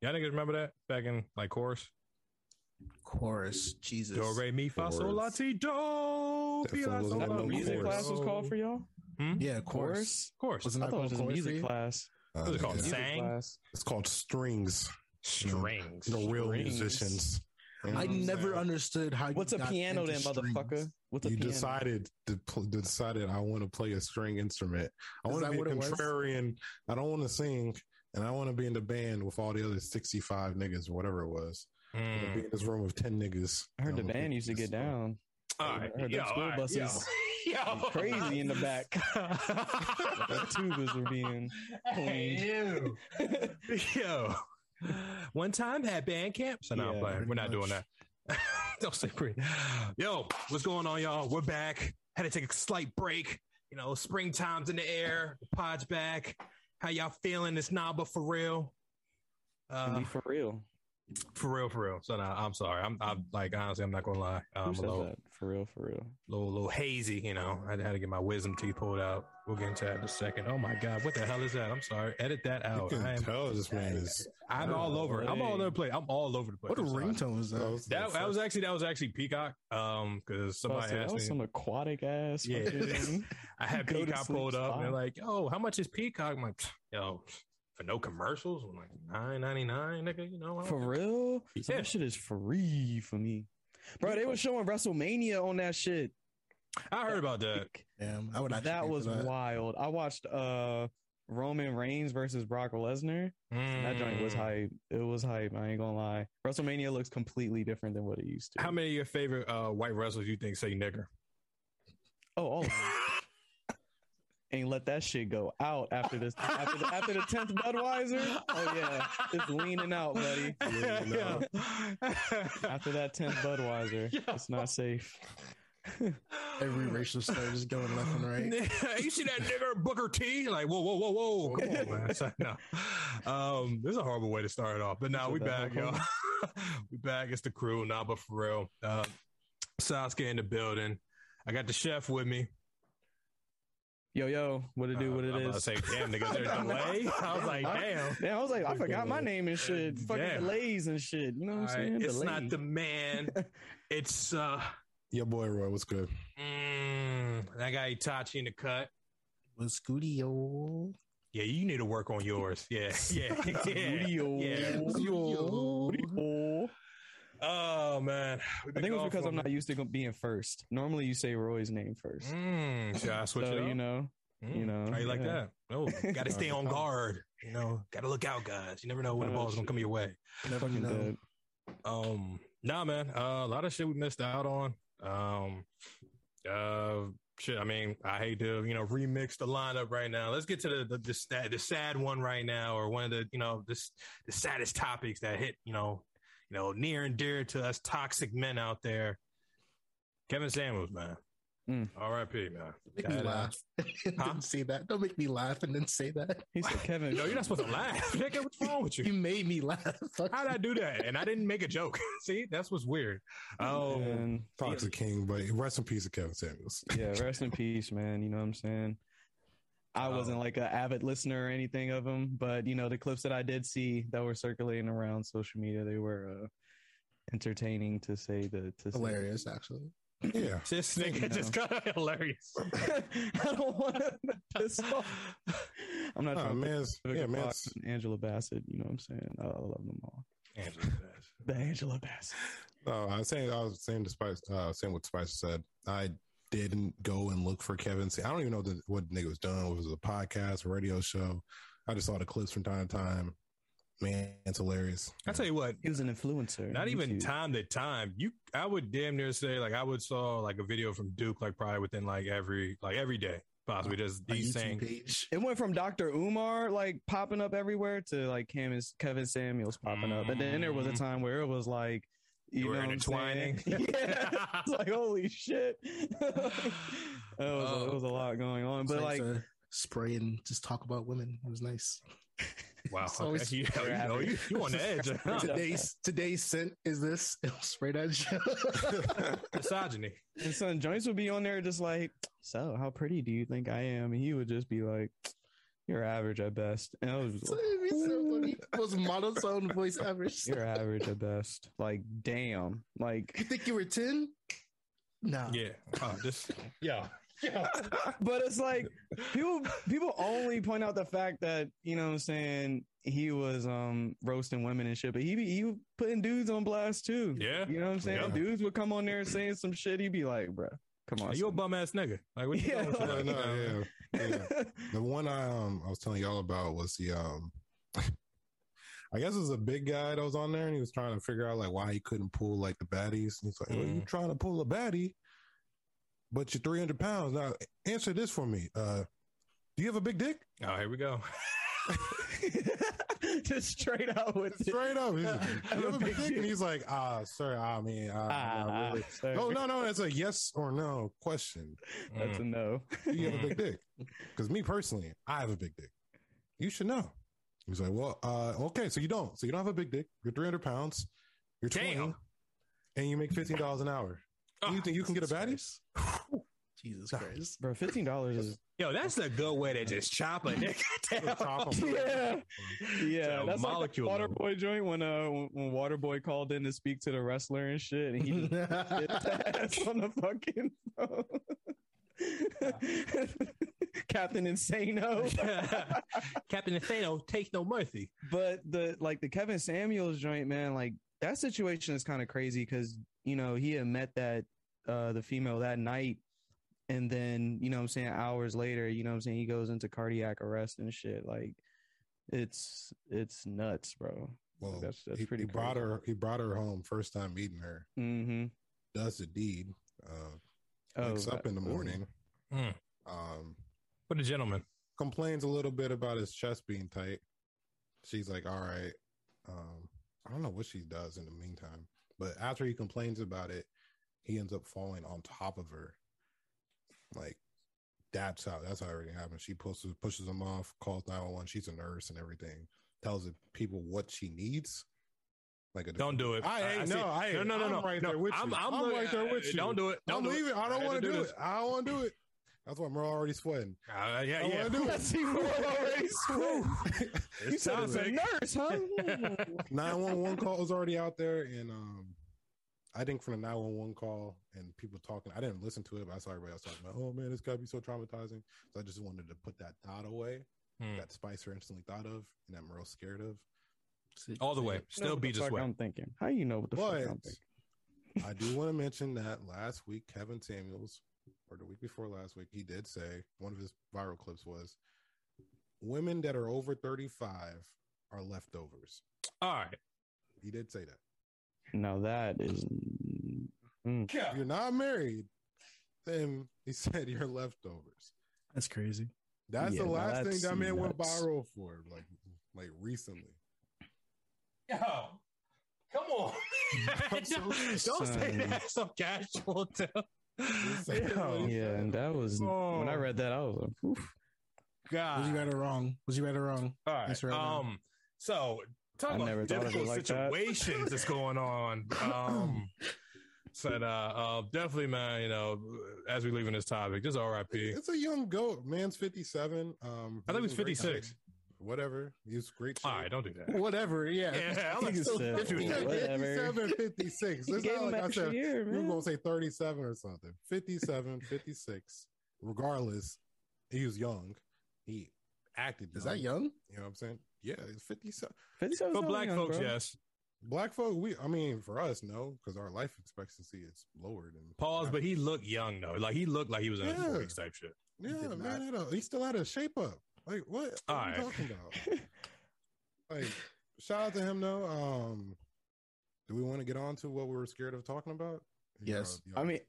Y'all niggas remember that back in like chorus? Chorus, Jesus. Do re mi fa sol la ti do. That Fi la song was sol on la the mi music do. class was called for y'all? Yeah, chorus. Chorus? Of course. Wasn't I that thought it was just a chorus? music you? class. Uh, What's it called? yeah. Music Sang? class. It's called strings. Strings. The real Strings. musicians. You know I what I'm never saying? understood how. What's you a got piano into then, strings. motherfucker? What's a You piano? decided to pl- decided I want to play a string instrument. I Is want to that be what it was? contrarian. I don't want to sing, and I want to be in the band with all the other sixty-five niggas or whatever it was. I wanna Mm. Be in this room with ten niggas. I heard the band used to get down. All right. I heard Yo, school all right, buses Yo. Yo. crazy in the back. The tubas were being cleaned. Yo. One time had band camp. So no, I'm Yeah, playing. we're not pretty doing that. Don't say pretty. Yo, what's going on, y'all? We're back. Had to take a slight break. You know, springtime's in the air. The pod's back. How y'all feeling? It's Naba for real. Uh, Be for real. for real, for real. So no, I'm sorry. I'm, I'm like honestly, I'm not gonna lie. I'm a little? For real, for real. little, little hazy. You know, I had to get my wisdom teeth pulled out. We'll get into that in a second. Oh my god, what the hell is that? I'm sorry. Edit that You out. can I am, tell this man is. I'm all over. I'm all over the place. I'm all over the place. What a I'm sorry. ringtone was that? That, that was actually that was actually Peacock. Um, because somebody that asked was me. some aquatic ass. Yeah. I had Peacock pulled up, and they're like, "Oh, how much is Peacock?" I'm like, "Yo, for no commercials, I'm like nine ninety nine, nigga. You know, For real? Yeah. That shit is free for me. Bro, they were showing WrestleMania on that shit. I heard about that. Damn, I would actually That was that. wild. I watched uh Roman Reigns versus Brock Lesnar. That joint was Mm. hype. It was hype. I ain't gonna lie. WrestleMania looks completely different than what it used to. How many of your favorite uh, white wrestlers you think say nigger? Oh, all of them. Ain't let that shit go out after this. After the, after the tenth Budweiser. Oh yeah, it's leaning out, buddy. Yeah. After that tenth Budweiser, Yeah. it's not safe. Every racial slur just going left and right. you see that nigger Booker T? Like, whoa, whoa, whoa, whoa. Come on, man. So, no. Um, this is a horrible way to start it off. But now So we that back, yo. we back. It's the crew, now, but for real. Uh Sasuke in the building. I got the chef with me. Yo, yo, what it do? What Uh, it I'm about to is? say, damn, nigga, there's a delay. I was like, damn. Damn, I was like, I forgot my name and shit. Fucking Damn. delays and shit. You know what I'm All right, saying? It's not the man. It's uh Your boy Roy, what's good? mm, that guy Itachi in the cut. Was Scooty-O. Yeah, you need to work on yours. Yeah, yeah, yeah. yeah. Yo. Oh man, I think it was because I'm not used to being first. Normally, you say Roy's name first. Mm, should I switch so it up? you know, Mm, you know, how you like yeah. that? No, got to stay on guard. You know, got to look out, guys. You never know when the ball's gonna come your way. Never fucking know. dead. Um, nah, man. Uh, a lot of shit we missed out on. Um, uh, shit. I mean, I hate to you know remix the lineup right now. Let's get to the the, the, sad, the sad one right now, or one of the you know this the saddest topics that hit you know you know near and dear to us toxic men out there. Kevin Samuels, man. Mm. R.I.P. Man. Make me That, laugh. and huh? then say that. Don't make me laugh and then say that. He said, Kevin. No, you're not supposed to laugh. Nigga, what's wrong with You you? made me laugh. Fuck How'd I do that? And I didn't make a joke. See, that's what's weird. Oh, And Toxic King, but rest in peace to Kevin Samuels. yeah, rest in peace, man. You know what I'm saying? I Oh. wasn't like an avid listener or anything of him, but you know the clips that I did see that were circulating around social media, they were uh, entertaining to say the to say. Hilarious, actually. Yeah. this nigga You just got hilarious. I don't want to piss off. I'm not to man's, yeah, man's, Angela Bassett. You know what I'm saying? I love them all. Angela Bassett. The Angela Bassett. No, I was saying I was saying to Spice, uh, saying what Spicer said. I didn't go and look for Kevin. I don't even know the, what nigga was doing. Was it a podcast, a radio show? I just saw the clips from time to time. Man, it's hilarious. I tell you what, He was an influencer. not even YouTube. time to time. You, I would damn near say like I would saw like a video from Duke like probably within like every like every day possibly just A these YouTube saying page. It went from Dr. Umar like popping up everywhere to like Kevin, Kevin Samuels popping up. And then there was a mm-hmm. time where it was like, you, You were know intertwining. yeah. It's like, holy shit. it, was a, oh. it was a lot going on. But nice like, to spray and just talk about women. It was nice. wow, It's always okay. you, you know you, you on the edge. huh? today's today's scent is this. It'll spray that. Misogyny. and son Joyce would be on there just like, so how pretty do you think I am? And he would just be like, You're average at best. And I was, So it'd be so funny. Most monotone voice ever. you're average at best. Like, damn. Like, You think you were 10? No. Yeah. Oh, just yeah. Yeah. but it's like people people only point out the fact that you know what I'm saying he was um roasting women and shit, but he be he putting dudes on blast too. Yeah. You know what I'm saying? Yeah. Dudes would come on there saying some shit. He'd be like, bruh, come on. you a bum ass nigga. Like what you Yeah, doing with No, that? no, yeah, yeah. The one I um I was telling y'all about was the um I guess it was a big guy that was on there and he was trying to figure out like why he couldn't pull like the baddies. And he's like, well, you Mhm. trying to pull a baddie, but you're 300 pounds. Now answer this for me. Uh, do you have a big dick? Oh, here we go. Just straight up with it. Straight up. He's like, I "Do you have have a a big big dick? And dick. he's like, ah, sir, I mean, uh, Ah, not really. sorry. No, no, no. It's a yes or no question. That's a Mm. no. You have a big dick? Because me personally, I have a big dick. You should know. He's like, well, uh, okay, so you don't. So you don't have a big dick. You're 300 pounds. You're 20, Damn. and you make $15 an hour. Oh, you think you can get a baddie? Jesus Christ. Bro, fifteen dollars is Yo, that's a good way to just chop a nigga down. Chop 'em. yeah, yeah. a That's molecule like the. Waterboy joint when uh when, when Waterboy called in to speak to the wrestler and shit, and he just hit his ass on the fucking phone. Captain Insano. Captain Insano takes no mercy. but the like the Kevin Samuels joint, man, like that situation is kind of crazy because you know he had met that uh the female that night, and then you know what I'm saying hours later, you know what I'm saying he goes into cardiac arrest and shit. Like it's it's nuts, bro. Well, That's- that's he, pretty he brought her. He brought her home first time meeting her. Mm-hmm. Does the deed. Uh, Oh, wakes up in the morning. Mm. Um, What a gentleman. complains a little bit about his chest being tight. She's like, all right. Um, I don't know what she does in the meantime, but after he complains about it, he ends up falling on top of her. Like, that's how that's how everything happens. She pushes pushes him off, calls 911. She's a nurse and everything, tells the people what she needs. Like a Don't do it. I ain't see- no, I no, ain't, no, no, I'm right no, there with I'm, you. I'm, I'm right there with you. Don't do it. Don't I'm do leaving. It. I don't want to do this. it. I don't want to do it. That's why I'm already sweating. Uh, yeah, I yeah. do it. That's even already sweating. You said it's a nurse, huh? 911 call is already out there and um I think from the 911 call and people talking, I didn't listen to it, but I saw everybody else talking about, oh man, this gotta be so traumatizing. So I just wanted to put that thought away Hmm. that Spicer instantly thought of and that Merle's scared of. All the way. Still what be the just fuck. I'm thinking. How you know what the fuck I'm thinking? I do want to mention that last week, Kevin Samuels, or the week before last week, he did say one of his viral clips was women that are over 35 are leftovers. All right. He did say that. Now that is mm, If you're not married, then he said you're leftovers. That's crazy. That's Yeah, the now last thing that man went nuts. viral for, like like recently. Yo, come on. So- don't, don't say that so casual, too. say Yo, yeah, and that was Oh. when I read that I was like, Oof. God. Was you right or wrong? Was you right or wrong? All right. That's right now. Um. So talk I about never thought of it difficult like that. situations that's going on. Um. Said, uh, uh, definitely, man. You know, as we leave in this topic, just R.I.P. It's a young goat. Man's 57. Um, I think he's he's in great 56. shape. Whatever. He's great. All shape. right, don't do that. Whatever. Yeah. Yeah, I'm like, He so said, 50. Yeah, whatever. 57, 56. It's not like I said, year, you were man. going to say 37 or something. 57, 56. Regardless, he was young. He acted Is that young? You know what I'm saying? Yeah, it's 57. 57 's For black young, folks, bro. yes. Black folk, we, I mean, for us, no, because our life expectancy is lower than. Pause, but he looked young though. Like he looked like he was in his Yeah. forties type shit. Yeah, He man, had a, he still had a shape up. Like, what? What All are you talking about? like, shout out to him, though. Um, do we want to get on to what we were scared of talking about? Yes. Y'all- I mean,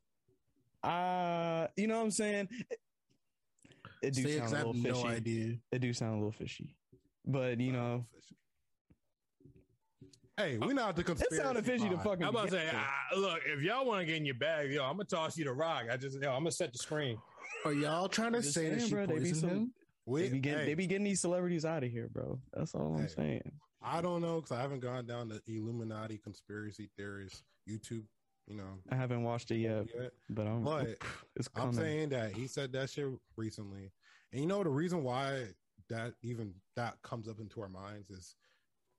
uh, you know what I'm saying? It, it do Say it sound 'cause a I have little fishy. no idea. It do sound a little fishy, but you know, Hey, we're not the it conspiracy. sounded fishy to pod. fucking. I'm about to say, begin with. ah, look, if y'all want to get in your bag, yo, I'm gonna toss you the rock. I just, yo, I'm gonna set the screen. Are y'all trying to Just say that saying, she bro, they be poisoned some- him? We, they be getting hey, they be getting these celebrities out of here, bro. That's all I'm saying. I don't know because I haven't gone down the Illuminati conspiracy theories YouTube. You know, I haven't watched it yet, yet. but I'm. But it's I'm saying that he said that shit recently, and you know the reason why that even that comes up into our minds is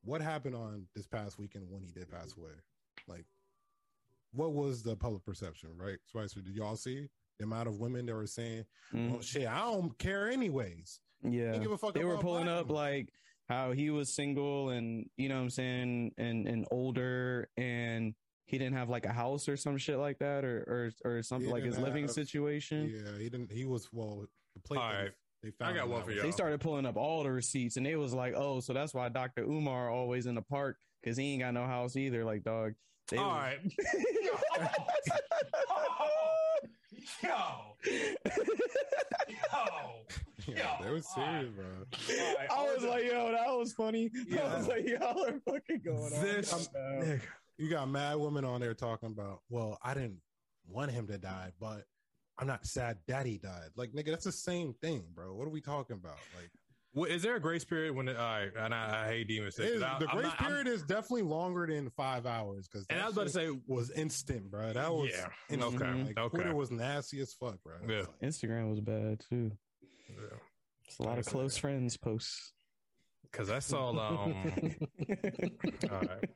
what happened on this past weekend when he did pass away. Like, what was the public perception, right? Spicer, did y'all see the amount of women that were saying. "Well, shit, I don't care anyways." Yeah, give a fuck they were pulling up women. like how he was single and you know what I'm saying and and older and he didn't have like a house or some shit like that or or or something like his didn't living have- situation. Yeah, he didn't. He was well. The plate. Right. They found got one out for y'all. They started pulling up all the receipts and they was like, "Oh, so that's why Dr. Umar always in the park cuz he ain't got no house either." Like, dog. They All was- right. Yo. Yo. Yeah, they was Yo, serious, bro. I was like, yo, that was funny. I was like, y'all are fucking going on. This- right now. Nigga. You got mad women on there talking about, well, I didn't want him to die, but I'm not sad daddy died. Like, nigga, that's the same thing, bro. What are we talking about? Like, Well, is there a grace period when? All right, and I, I hate to even say it is- this. I- the I'm grace not- I'm- period is definitely longer than five hours because and I was about to say, was instant, bro. That was Yeah. instant. Okay. Like, Okay. Twitter was nasty as fuck, bro. It was Yeah. like- Instagram was bad too. yeah. It's a lot of close friends posts. because I saw um, all right,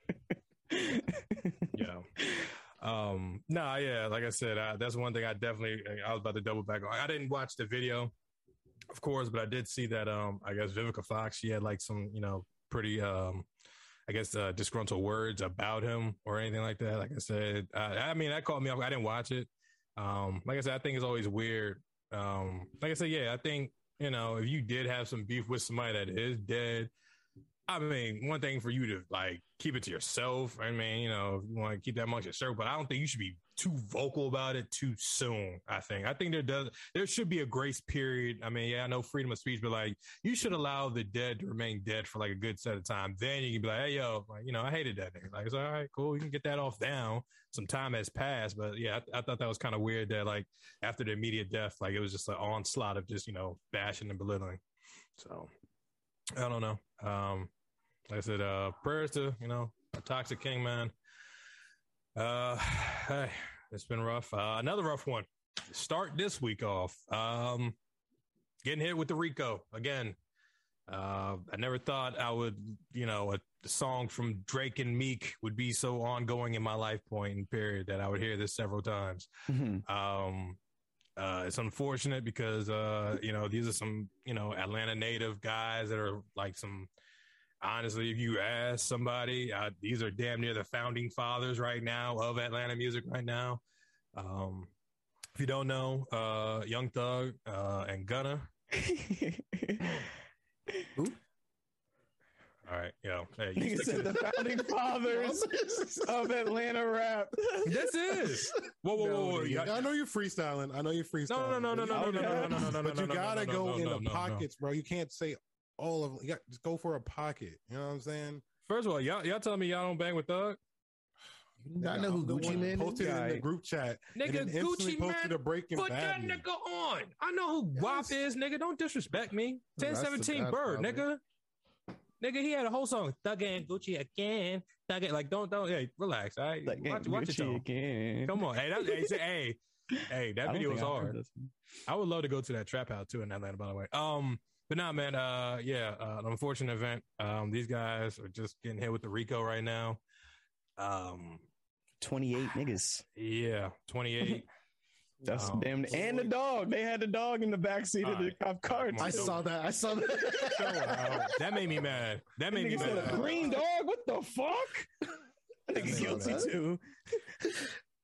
yeah. Um, no, yeah, like I said, I, that's one thing I definitely I was about to double back on. I didn't watch the video, of course, but I did see that. Um, I guess Vivica Fox, she had like some, you know, pretty um, I guess uh, disgruntled words about him or anything like that. Like I said, I, I mean, that caught me off. I didn't watch it. Um, like I said, I think it's always weird. Um, like I said, yeah, I think you know if you did have some beef with somebody that is dead. I mean, one thing for you to like keep it to yourself. I mean, you know, if you want to keep that amongst yourself, but I don't think you should be too vocal about it too soon. I think. I think there does there should be a grace period. I mean, yeah, I know freedom of speech, but like you should allow the dead to remain dead for like a good set of time. Then you can be like, hey, yo, like, you know, I hated that. Like, it's all right, cool. You can get that off down. Some time has passed, but yeah, I, I thought that was kind of weird that like after the immediate death, like it was just an onslaught of just you know bashing and belittling. So I don't know. Um, like I said, uh, prayers to you know a toxic king man. Uh, hey, it's been rough. Uh, another rough one. Start this week off. Um, getting hit with the RICO again. Uh, I never thought I would, you know, a, a song from Drake and Meek would be so ongoing in my life point and period that I would hear this several times. Um, uh, it's unfortunate because uh, you know these are some you know Atlanta native guys that are like some. Honestly, if you ask somebody, uh, these are damn near the founding fathers right now of Atlanta music right now. Um, if you don't know, uh, Young Thug uh, and Gunna. All right, yo, hey, you said the founding fathers of Atlanta rap. this is whoa, whoa, whoa, whoa. you I know you're freestyling. I know you're freestyling. No, no, no, no, no, no, no, no, no, no, no, no, But you gotta go in the no, no. pockets, bro. You can't say all of them. You got just go for a pocket. You know what I'm saying? First of all, y'all, y'all telling me y'all don't bang with Thug? I know who I'm Gucci one Mane is. posted it in the group chat. and Nigga, then instantly Gucci posted man, a Breaking Put Bad. that meme. nigga on. I know who WAP is, nigga. Don't disrespect me. That's the 1017 Bird, nigga. Nigga, he had a whole song. Thug and Gucci again. Thug and, like, don't, don't, hey, relax. All right. Like, watch, watch it, Gucci though. again. Come on. Hey, that, hey, say, hey, hey, that video think was I hard. I would love to go to that trap house too in Atlanta, by the way. Um, but nah, man. Uh, yeah, uh, an unfortunate event. Um, these guys are just getting hit with the RICO right now. Um, 28 niggas. yeah, twenty eight. That's Um, damn. And the dog. They had the dog in the back backseat of the Alright. cop car. I saw that. I saw that. that made me mad. That made me Nigga said a mad. green dog. What the fuck? I think saw guilty that. too.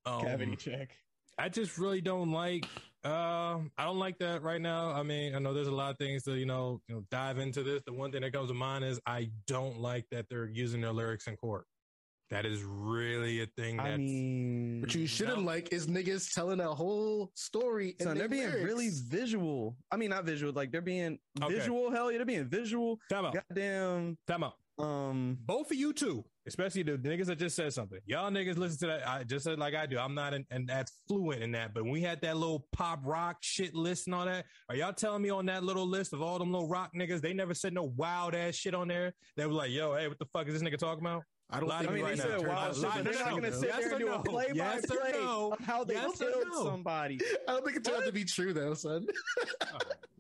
Um, Cavity check. I just really don't like. Uh, I don't like that right now. I mean, I know there's a lot of things to you know, you know dive into this. The one thing that comes to mind is I don't like that they're using their lyrics in court. That is really a thing. That's, I mean, What you shouldn't No. like is niggas telling a whole story. and son, they're their being really visual. I mean, not visual. Like they're being Okay. visual. Hell yeah, they're being visual. time out. Goddamn. Time out. Um. both of you two, especially the niggas that just said something. Y'all niggas listen to that. I just said like I do. I'm not in, and that's fluent in that. But when we had that little pop rock shit list and all that, are y'all telling me on that little list of all them little rock niggas, they never said no wild ass shit on there? They were like, yo, hey, what the fuck is this nigga talking about? I don't Lie think to I mean, right they now. said Turn wild it shit, on. but they're not going to sit yes there and do no? a play by Yes or play no? of how they Yes killed no? somebody. I don't think it turned out to be true though, son.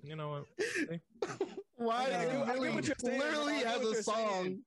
you know what? Why? I get- I get what you're saying. literally I has a song. saying.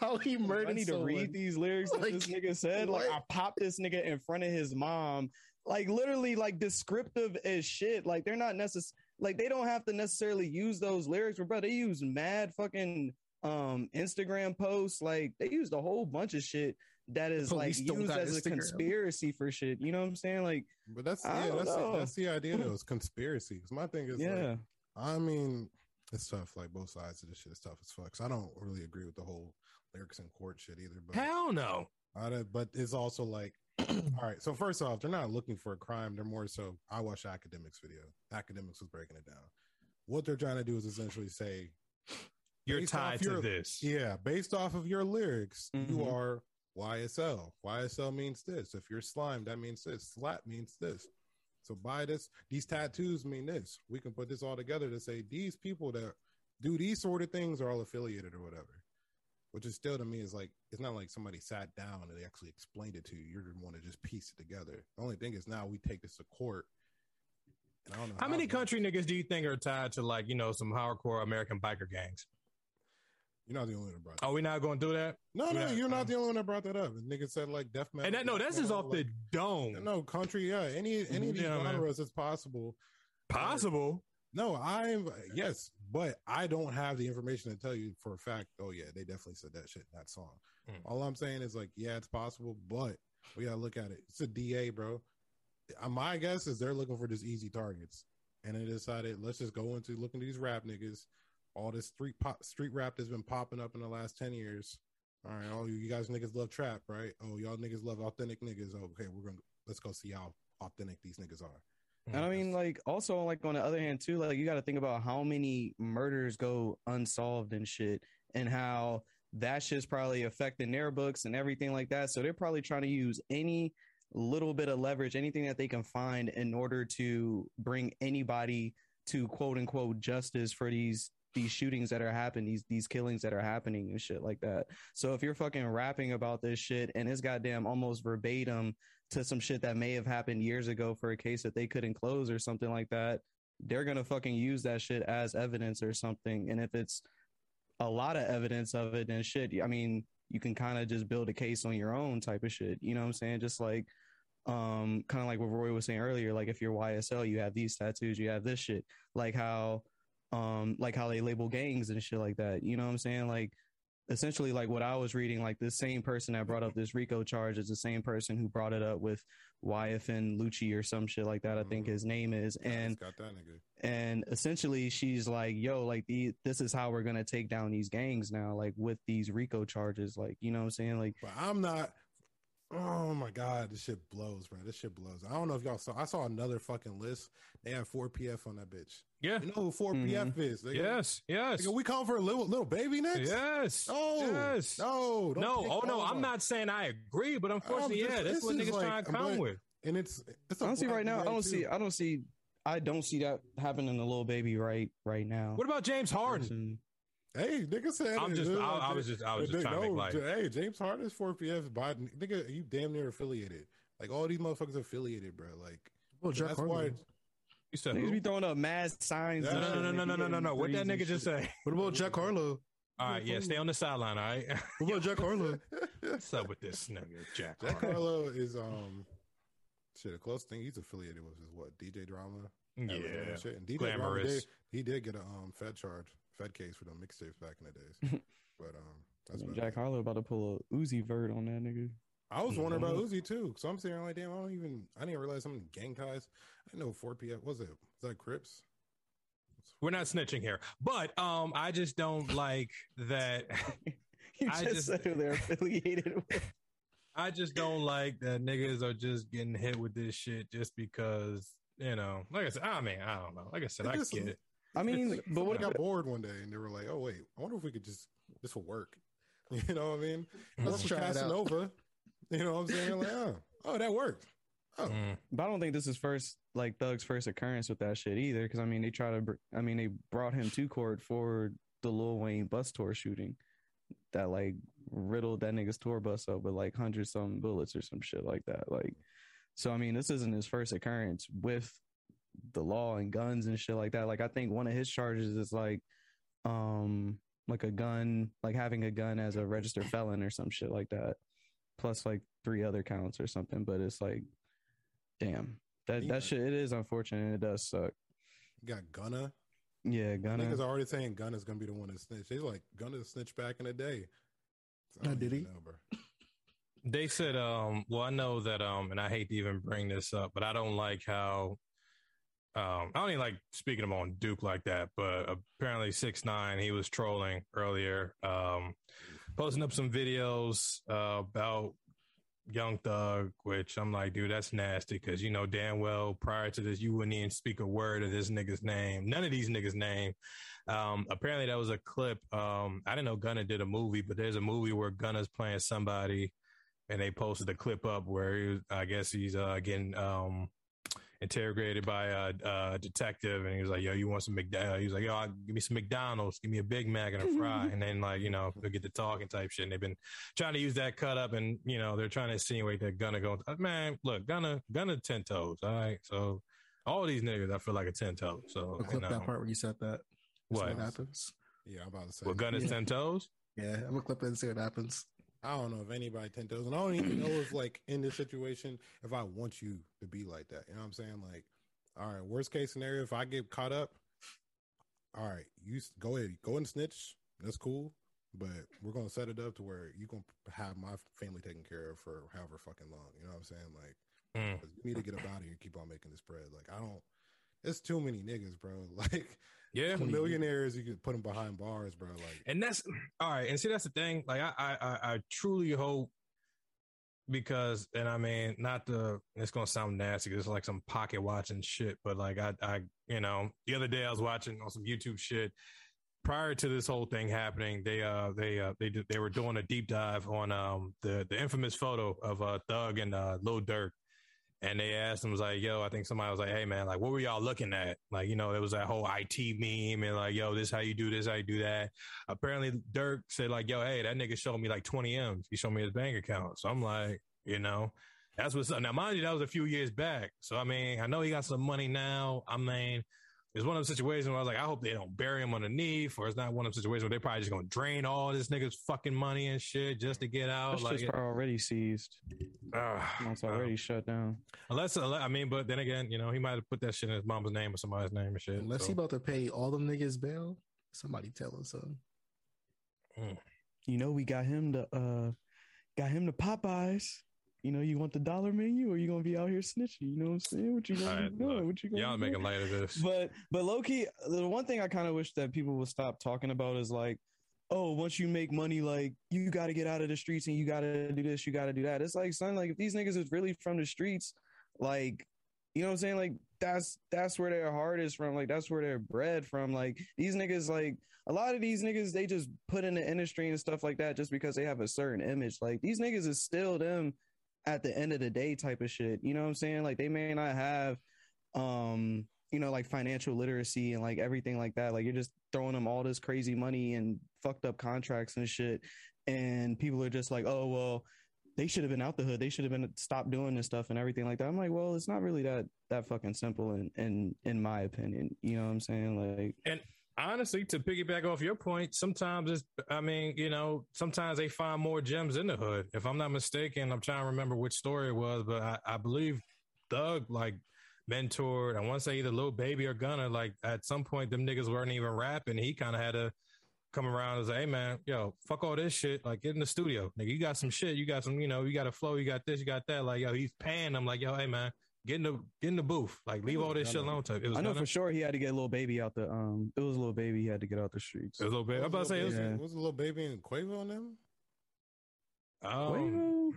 How he murdered I need to someone. read these lyrics that this nigga said. Like I popped this nigga in front of his mom. Like literally like descriptive as shit. Like they're not necessary like they don't have to necessarily use those lyrics, but bro, they use mad fucking um Instagram posts. Like they used a whole bunch of shit that is like Police don't used got as a conspiracy for shit. You know what I'm saying? Like, But that's yeah, that's know. that's the idea though. It's conspiracy. 'Cause my thing is, yeah. like, I mean, it's tough. Like both sides of this shit is tough as fuck. So I don't really agree with the whole lyrics in court shit either. But Hell no. I don't- but it's also like, all right. So first off, they're not looking for a crime. They're more so. I watched Akademiks video. Akademiks was breaking it down. What they're trying to do is essentially say, You're tied to your- this. yeah, based off of your lyrics, you Mhm. are YSL. YSL means this. If you're slime, that means this. Slap means this. So buy this. These tattoos mean this. We can put this all together to say these people that do these sort of things are all affiliated or whatever. Which is still to me is like it's not like somebody sat down and they actually explained it to you. You're the one to just piece it together. The only thing is now we take this to court. And I don't know How many country niggas do you think are tied to like, you know, some hardcore American biker gangs? You're not the only one that brought. That. Are we not going to do that? No, no, you're not the only one that brought that up. Nigga said like death metal. And that no, that's just off the dome. No, country, yeah. Any any of these Yeah, man. genres is possible. Possible. No, I'm yes, but I don't have the information to tell you for a fact. Oh yeah, they definitely said that shit in that song. Mm. All I'm saying is like, yeah, it's possible, but we gotta look at it. It's a DA, bro. Uh, My guess is they're looking for just easy targets, and they decided let's just go into looking at these rap niggas. All this street pop, street rap that's been popping up in the last ten years. All right, oh you guys niggas love trap, right? Oh y'all niggas love authentic niggas. Oh, okay, we're gonna let's go see how authentic these niggas are. Hmm, and I mean, like, also, like, on the other hand, too, like, you got to think about how many murders go unsolved and shit, and how that shit's probably affecting their books and everything like that. So they're probably trying to use any little bit of leverage, anything that they can find in order to bring anybody to quote unquote justice for these these shootings that are happening, these these killings that are happening and shit like that. So if you're fucking rapping about this shit and it's goddamn almost verbatim to some shit that may have happened years ago for a case that they couldn't close or something like that, they're gonna fucking use that shit as evidence or something. And if it's a lot of evidence of it, then shit, I mean, you can kind of just build a case on your own type of shit. You know what I'm saying? Just like um kind of like what Roy was saying earlier, like if you're YSL, you have these tattoos, you have this shit. Like how um like how they label gangs and shit like that. You know what I'm saying? Like essentially like what I was reading, like the same person that brought up this RICO charge is the same person who brought it up with YFN Lucci or some shit like that. I think Mhm. his name is. And it's got that nigga. and essentially she's like, yo, like the this is how we're gonna take down these gangs now, like with these RICO charges. Like, you know what I'm saying? Like But I'm not. Oh my god, this shit blows, bro. This shit blows. I don't know if y'all saw. I saw another fucking list. They had four PF on that bitch. Yeah. You know who 4 mm-hmm. PF is? Nigga? Yes. Yes. Nigga, we call for a little Lil Baby next. Yes. No. Yes. No. don't No. Oh no. all I'm not saying I agree, but um, unfortunately, just- yeah, that's this what is niggas like- trying to I'm come like- with. And it's. it's a honestly, black right now, I don't white, see too. I don't see I don't see that happening to Lil Baby right right now. What about James Harden? Person- Hey, nigga said. I'm just. I. I was just. I was just Dude, trying to make no, light. Hey, James Harden is 4 PF. Biden, nigga, you damn near affiliated. Like all these motherfuckers affiliated, bro. Like Well, Jack that's Harlow. why. You said Niggas who? be throwing up mass signs. No, No, no, no, no, no, no, no, no. What that nigga just say? What about Jack Harlow? All right, yeah, stay on the sideline. All right. What about Jack Harlow? What's up with this nigga, Jack? Jack Harlow? Harlow is um shit. The close thing he's affiliated with is what DJ Drama. Arizona Yeah. and shit. And DJ Drama Glamorous. did, he did get a um Fed charge, Fed case for the mixtapes back in the days. but um, that's about Jack it. Harlow about to pull a Uzi vert on that nigga. I was wondering about. Uzi too, so I'm sitting there like, damn, I don't even, I didn't realize some gang ties. I know 4 p.m. Was it? Was that Crips? We're not snitching here, but um, I just don't like that. You I just, just- said who they're affiliated with. I just don't like that niggas are just getting hit with this shit just because you know. Like I said, I mean, I don't know. Like I said, It I just- get it. I mean, but what somebody got bored one day and they were like, oh wait, I wonder if we could just this will work. You know what I mean? Let's Let's try. Casanova. You know what I'm saying? Like, oh, oh, that worked. Oh, Mm. But I don't think this is first like Thug's first occurrence with that shit either. Because I mean, they try to. br- I mean, they brought him to court for the Lil Wayne bus tour shooting, that like riddled that nigga's tour bus up with like hundred some bullets or some shit like that. Like, so I mean, this isn't his first occurrence with the law and guns and shit like that. Like I think one of his charges is like um like a gun, like having a gun as a registered felon or some shit like that. Plus like three other counts or something. But it's like, damn, that Yeah. that shit. It is unfortunate. It does suck. You got Gunna. Yeah, Gunna. Niggas already saying Gunna's gonna be the one to snitch. He's like Gunna snitch back in the day. So I Oh, did even he? know. They said, um, well, I know that, um, and I hate to even bring this up, but I don't like how, um, I don't even like speaking him on Duke like that, but apparently six nine, he was trolling earlier, um, posting up some videos uh, about Young Thug, which I'm like, dude, that's nasty because you know damn well prior to this, you wouldn't even speak a word of this nigga's name, none of these niggas' name. Um, apparently, that was a clip. Um, I didn't know Gunna did a movie, but there's a movie where Gunna's playing somebody and they posted a clip up where he was, I guess he's uh, getting um, interrogated by a, a detective, and he was like, "Yo, you want some McDonald's?" Uh, he was like, "Yo, I'll- give me some McDonald's, give me a Big Mac and a fry," and then like you know they'll get to talking type shit. And they've been trying to use that cut up, and you know they're trying to insinuate that Gunna go, uh, man, look, Gunna, Gunna ten toes, all right. So all these niggas, I feel like a ten toe. So I'll clip you know, that um, part where you said that. What? what happens? Yeah, I'm about to say. Well, Gunna's Yeah. ten toes. Yeah, I'm gonna clip it and see what happens. I don't know if anybody ten toes, and I don't even know if like in this situation if I want you to be like that. You know what I'm saying? Like, all right, worst case scenario, if I get caught up, all right, you go ahead, go and snitch. That's cool, but we're gonna set it up to where you gonna have my family taken care of for however fucking long. You know what I'm saying? Like, Mm. you need to get up out of here and keep on making this bread. Like, I don't. It's too many niggas, bro. Like, Yeah, millionaires, you could put them behind bars, bro. Like, and that's all right. And see, that's the thing. Like, I, I, I, truly hope because, and I mean, not the. It's gonna sound nasty. It's like some pocket watching shit. But like, I, I, you know, the other day I was watching on some YouTube shit. Prior to this whole thing happening, they, uh, they, uh, they, did, they were doing a deep dive on um the the infamous photo of uh Thug and uh Lil Durk. And they asked him, was like, yo, I think somebody was like, hey, man, like, what were y'all looking at? Like, you know, there was that whole IT meme and like, yo, this how you do this, how you do that. Apparently, Durk said, like, yo, hey, that nigga showed me like 20 M's. He showed me his bank account. So I'm like, you know, that's what's up. Now, mind you, that was a few years back. So, I mean, I know he got some money now. I mean, it's one of those situations where I was like, I hope they don't bury him underneath, or it's not one of those situations where they're probably just gonna drain all this nigga's fucking money and shit just to get out. That's like, just already seized. ah, It's already shut down. Unless, unless- I mean, but then again, you know, he might have put that shit in his mama's name or somebody's name and shit. Unless so. he about to pay all them niggas bail, somebody tell us something. You know, we got him to uh got him to Popeyes. You know, you want the dollar menu or you gonna be out here snitching? You know what I'm saying? What you gonna be doing? look, What you gonna do? Y'all making light of this. But but low key, the one thing I kind of wish that people would stop talking about is like, oh, once you make money, like you got to get out of the streets and you got to do this, you got to do that. It's like, son, like if these niggas is really from the streets, like, you know what I'm saying? Like that's that's where their heart is from. Like that's where they're bred from. Like these niggas, like a lot of these niggas, they just put in the industry and stuff like that just because they have a certain image. Like these niggas is still them at the end of the day type of shit. You know what I'm saying? Like they may not have um you know like financial literacy and like everything like that. Like you're just throwing them all this crazy money and fucked up contracts and shit. And people are just like oh well they should have been out the hood. They should have been stopped doing this stuff and everything like that. I'm like well it's not really that that fucking simple in in in my opinion. You know what i'm saying? Like honestly, to piggyback off your point, sometimes it's, I mean, you know, sometimes they find more gems in the hood. If I'm not mistaken, I'm trying to remember which story it was, but I, I believe Thug, like, mentored, I want to say either Lil Baby or Gunna, like, at some point, them niggas weren't even rapping. He kind of had to come around and say, hey, man, yo, fuck all this shit. Like, get in the studio. Nigga, you got some shit. You got some, you know, you got a flow. You got this, you got that. Like, yo, he's paying them. Like, yo, hey, man, get in the, get in the booth. Like, leave all this shit alone. Type. It was i know Gunna? for sure he had to get a Lil Baby out the um it was a Lil Baby he had to get out the streets It was a Lil Baby. I'm about to say, it was, Yeah. was a Lil Baby and Quavo on them. um, Quavo?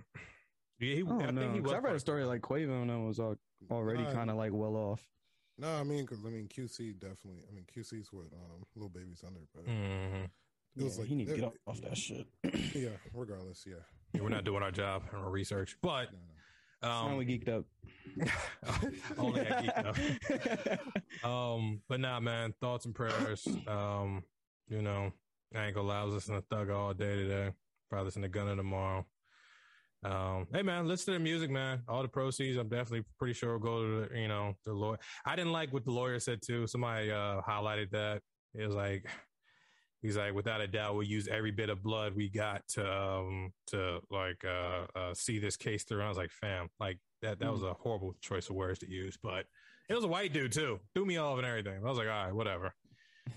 yeah, he, I don't I, know. think he 'cause was. I read a story like Quavo and them was al- already Nah, kind of like well off. No, I mean, because I mean, QC definitely. I mean, QC's what um, Lil Baby's under, but Mhm. it was Yeah, like he need to get off, off that shit. Yeah, regardless, yeah. Yeah, we're not doing our job and our research, but No, no. Um, we um, geeked up. only at Geek Up. Um, but nah, man, thoughts and prayers. Um, you know, I ain't gonna lie, I was listening to Thug all day today. Probably listen to Gunna tomorrow. Um, hey man, listen to the music, man. All the proceeds, I'm definitely pretty sure will go to the, you know the lawyer. I didn't like what the lawyer said too. Somebody uh, highlighted that it was like he's like without a doubt we'll use every bit of blood we got to um to like uh, uh see this case through. And I was like, fam, like that that was a horrible choice of words to use, but it was a white dude too. Threw me off and everything. I was like, all right, whatever.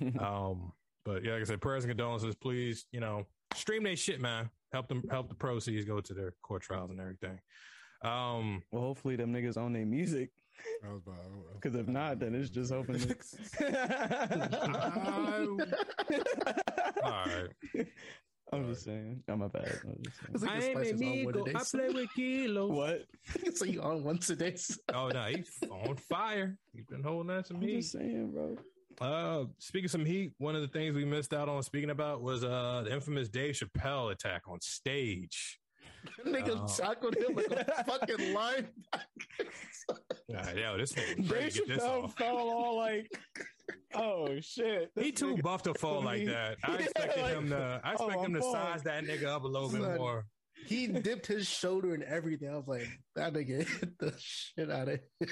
um, but yeah, like I said, prayers and condolences. Please, you know, stream their shit, man. Help them, help the proceeds go to their court trials and everything. Um, well, hopefully them niggas own their music. I was about- Because if not, then it's just hoping. all right. I'm just saying. I'm my bad. I'm just saying. It's like the Spice is on one today. so- with kilos. What? so you on one today? so- Oh no, he's on fire. He's been holding that some I'm heat. just saying, bro. Uh, speaking of some heat, one of the things we missed out on speaking about was uh the infamous Dave Chappelle attack on stage. Nigga Oh. tackled him like a fucking linebacker. Uh, yo, this nigga Dave to this Chappelle fell all like, oh shit. He too nigga- buff to fall like that. I Yeah, expected like, him to. I oh, expect him to I'm falling. size that nigga up a little bit more. he dipped his shoulder and everything. I was like, that nigga hit the shit out of it.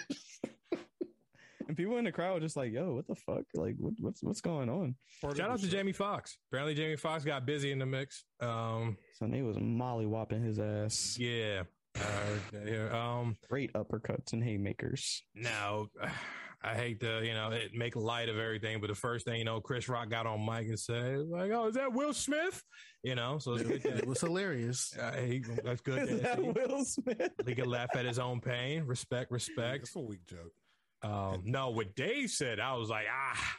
And people in the crowd were just like, yo, what the fuck? Like, what, what's what's going on? Shout out to show. Jamie Foxx. Apparently, Jamie Foxx got busy in the mix. Um, So they was molly whopping his ass. yeah. Uh, yeah. Um, Great uppercuts and haymakers. now, I hate to, you know, it- make light of everything, but the first thing, you know, Chris Rock got on mic and said, like, oh, is that Will Smith? You know, so it's it was hilarious. uh, he, that's good Is that that he, Will Smith? he could laugh at his own pain. Respect, respect. That's a weak joke. Um, no, what Dave said, I was like, ah,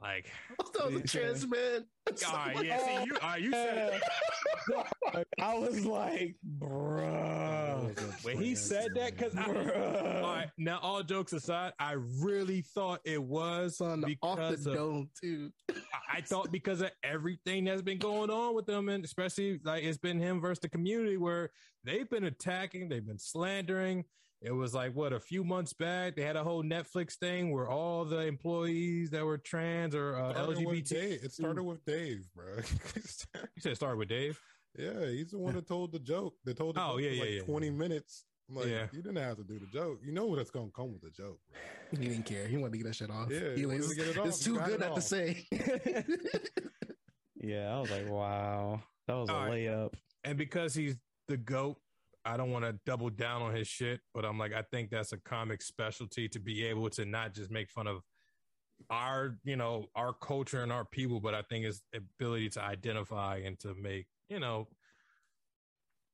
like, that was a trans man. all right, yeah, see, you, all right, you said it. I was like, bruh. When he said that, because all Bruh. now all jokes aside, I really thought it was Son, off because the of, dome too. I- I thought because of everything that's been going on with them, and especially like it's been him versus the community where they've been attacking, they've been slandering. It was like what a few months back they had a whole Netflix thing where all the employees that were trans or uh, LGBT. It started with Dave, bro. You said start with Dave. yeah, he's the one that told the joke. They told the Oh, joke yeah, yeah, like yeah, 20 yeah. minutes. I'm Like, Yeah. you didn't have to do the joke. You know what's going to come with the joke, bro. He didn't care. He wanted to get that shit off. Yeah, he he wanted was, to get it off. it's too got good it not to say. Yeah, I was like, wow. That was a All right. layup. and because he's the goat i don't want to double down on his shit but i'm like i think that's a comic specialty to be able to not just make fun of our you know our culture and our people but i think his ability to identify and to make you know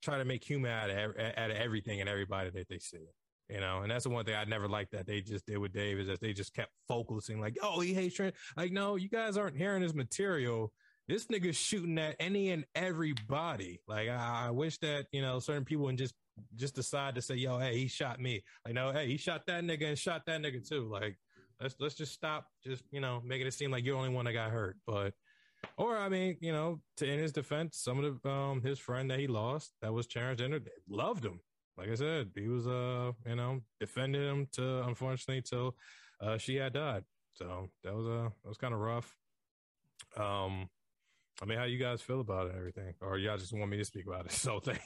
try to make humor out of, out of everything and everybody that they see you know? And that's the one thing i never liked that they just did with dave is that they just kept focusing like oh he hates trans like no you guys aren't hearing his material this nigga's shooting at any and everybody. Like I, I wish that you know certain people would just just decide to say, "Yo, hey, he shot me." Like, no, hey, he shot that nigga and shot that nigga too. Like, let's let's just stop, just you know, making it seem like you're the only one that got hurt. But, or I mean, you know, to in his defense, some of the um his friend that he lost that was transgender loved him. Like I said, he was uh you know defending him to unfortunately till uh she had died. So that was uh that was kind of rough. Um. I mean, how you guys feel about it and everything? Or y'all just want me to speak about it? So thing.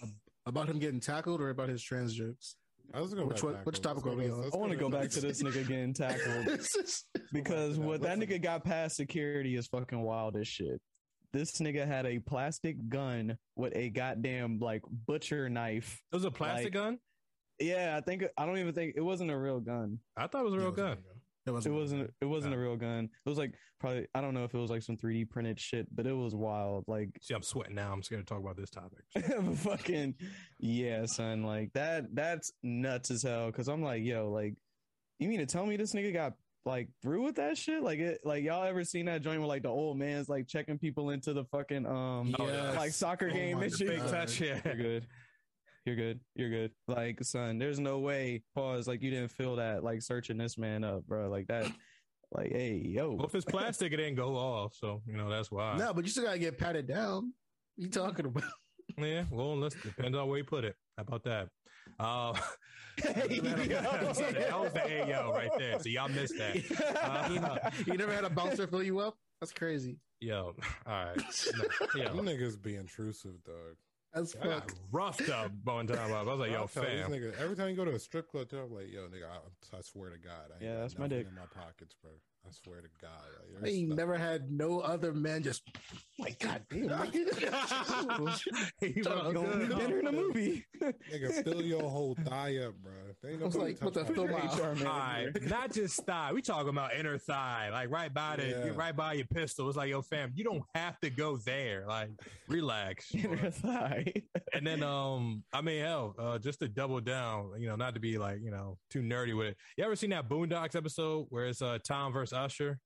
about him getting tackled or about his trans jokes? I was going Which one- which topic are we on? I want to go back to this nigga getting tackled because what that nigga got past security is fucking wild as shit. This nigga had a plastic gun with a goddamn like butcher knife. It was a plastic Like- gun? Yeah, I think I don't even think it wasn't a real gun. I thought it was a real gun. It It wasn't. wasn't. It wasn't Oh. a real gun. It was like probably. I don't know if it was like some 3D printed shit, but it was wild. Like See, I'm sweating now. I'm scared to talk about this topic. fucking yeah, son. Like that. That's nuts as hell. Because I'm like, yo, like, you mean to tell me this nigga got like through with that shit? Like it. Like y'all ever seen that joint where like the old man's like checking people into the fucking um Oh, yeah. like soccer Oh game my and The shit? fake God. touch, yeah. You're good. You're good. You're good. Like, son, there's no way. Pause. Like, you didn't feel that. Like, searching this man up, bro. Like that. Like, hey, yo. Well, if it's plastic, it didn't go off. So, you know, that's why. No, but you still gotta get patted down. You talking about? Yeah, well, let's depends on where you put it. How about that? Uh, Hey, that was the hey yo right there. So y'all missed that. Uh, you never had a bouncer fill you up? That's crazy. yo, all right. No, yo, You niggas be intrusive, dog. As I got fuck. roughed up one time. I was like, yo, I'll tell these fam. niggas, every time you go to a strip club, too, I'm like, yo, nigga, I, I swear to God, I Yeah, that's my dick. in my pockets, bro. I swear to God, like, I ain't never had no other man just like God damn. nigga. He Shut was up, Going to good. dinner in a movie. nigga, fill your whole thigh up, bro. They ain't I was like, what touch the my fuck? dick. HR. Thigh, not just thigh. We talking about inner thigh, like right by the, Yeah. right by your pistol. It's like, yo, fam, you don't have to go there. Like, relax. Inner thigh. and then, um, I mean, hell, uh, just to double down, you know, not to be like, you know, too nerdy with it. You ever seen that Boondocks episode where it's uh Tom versus Usher?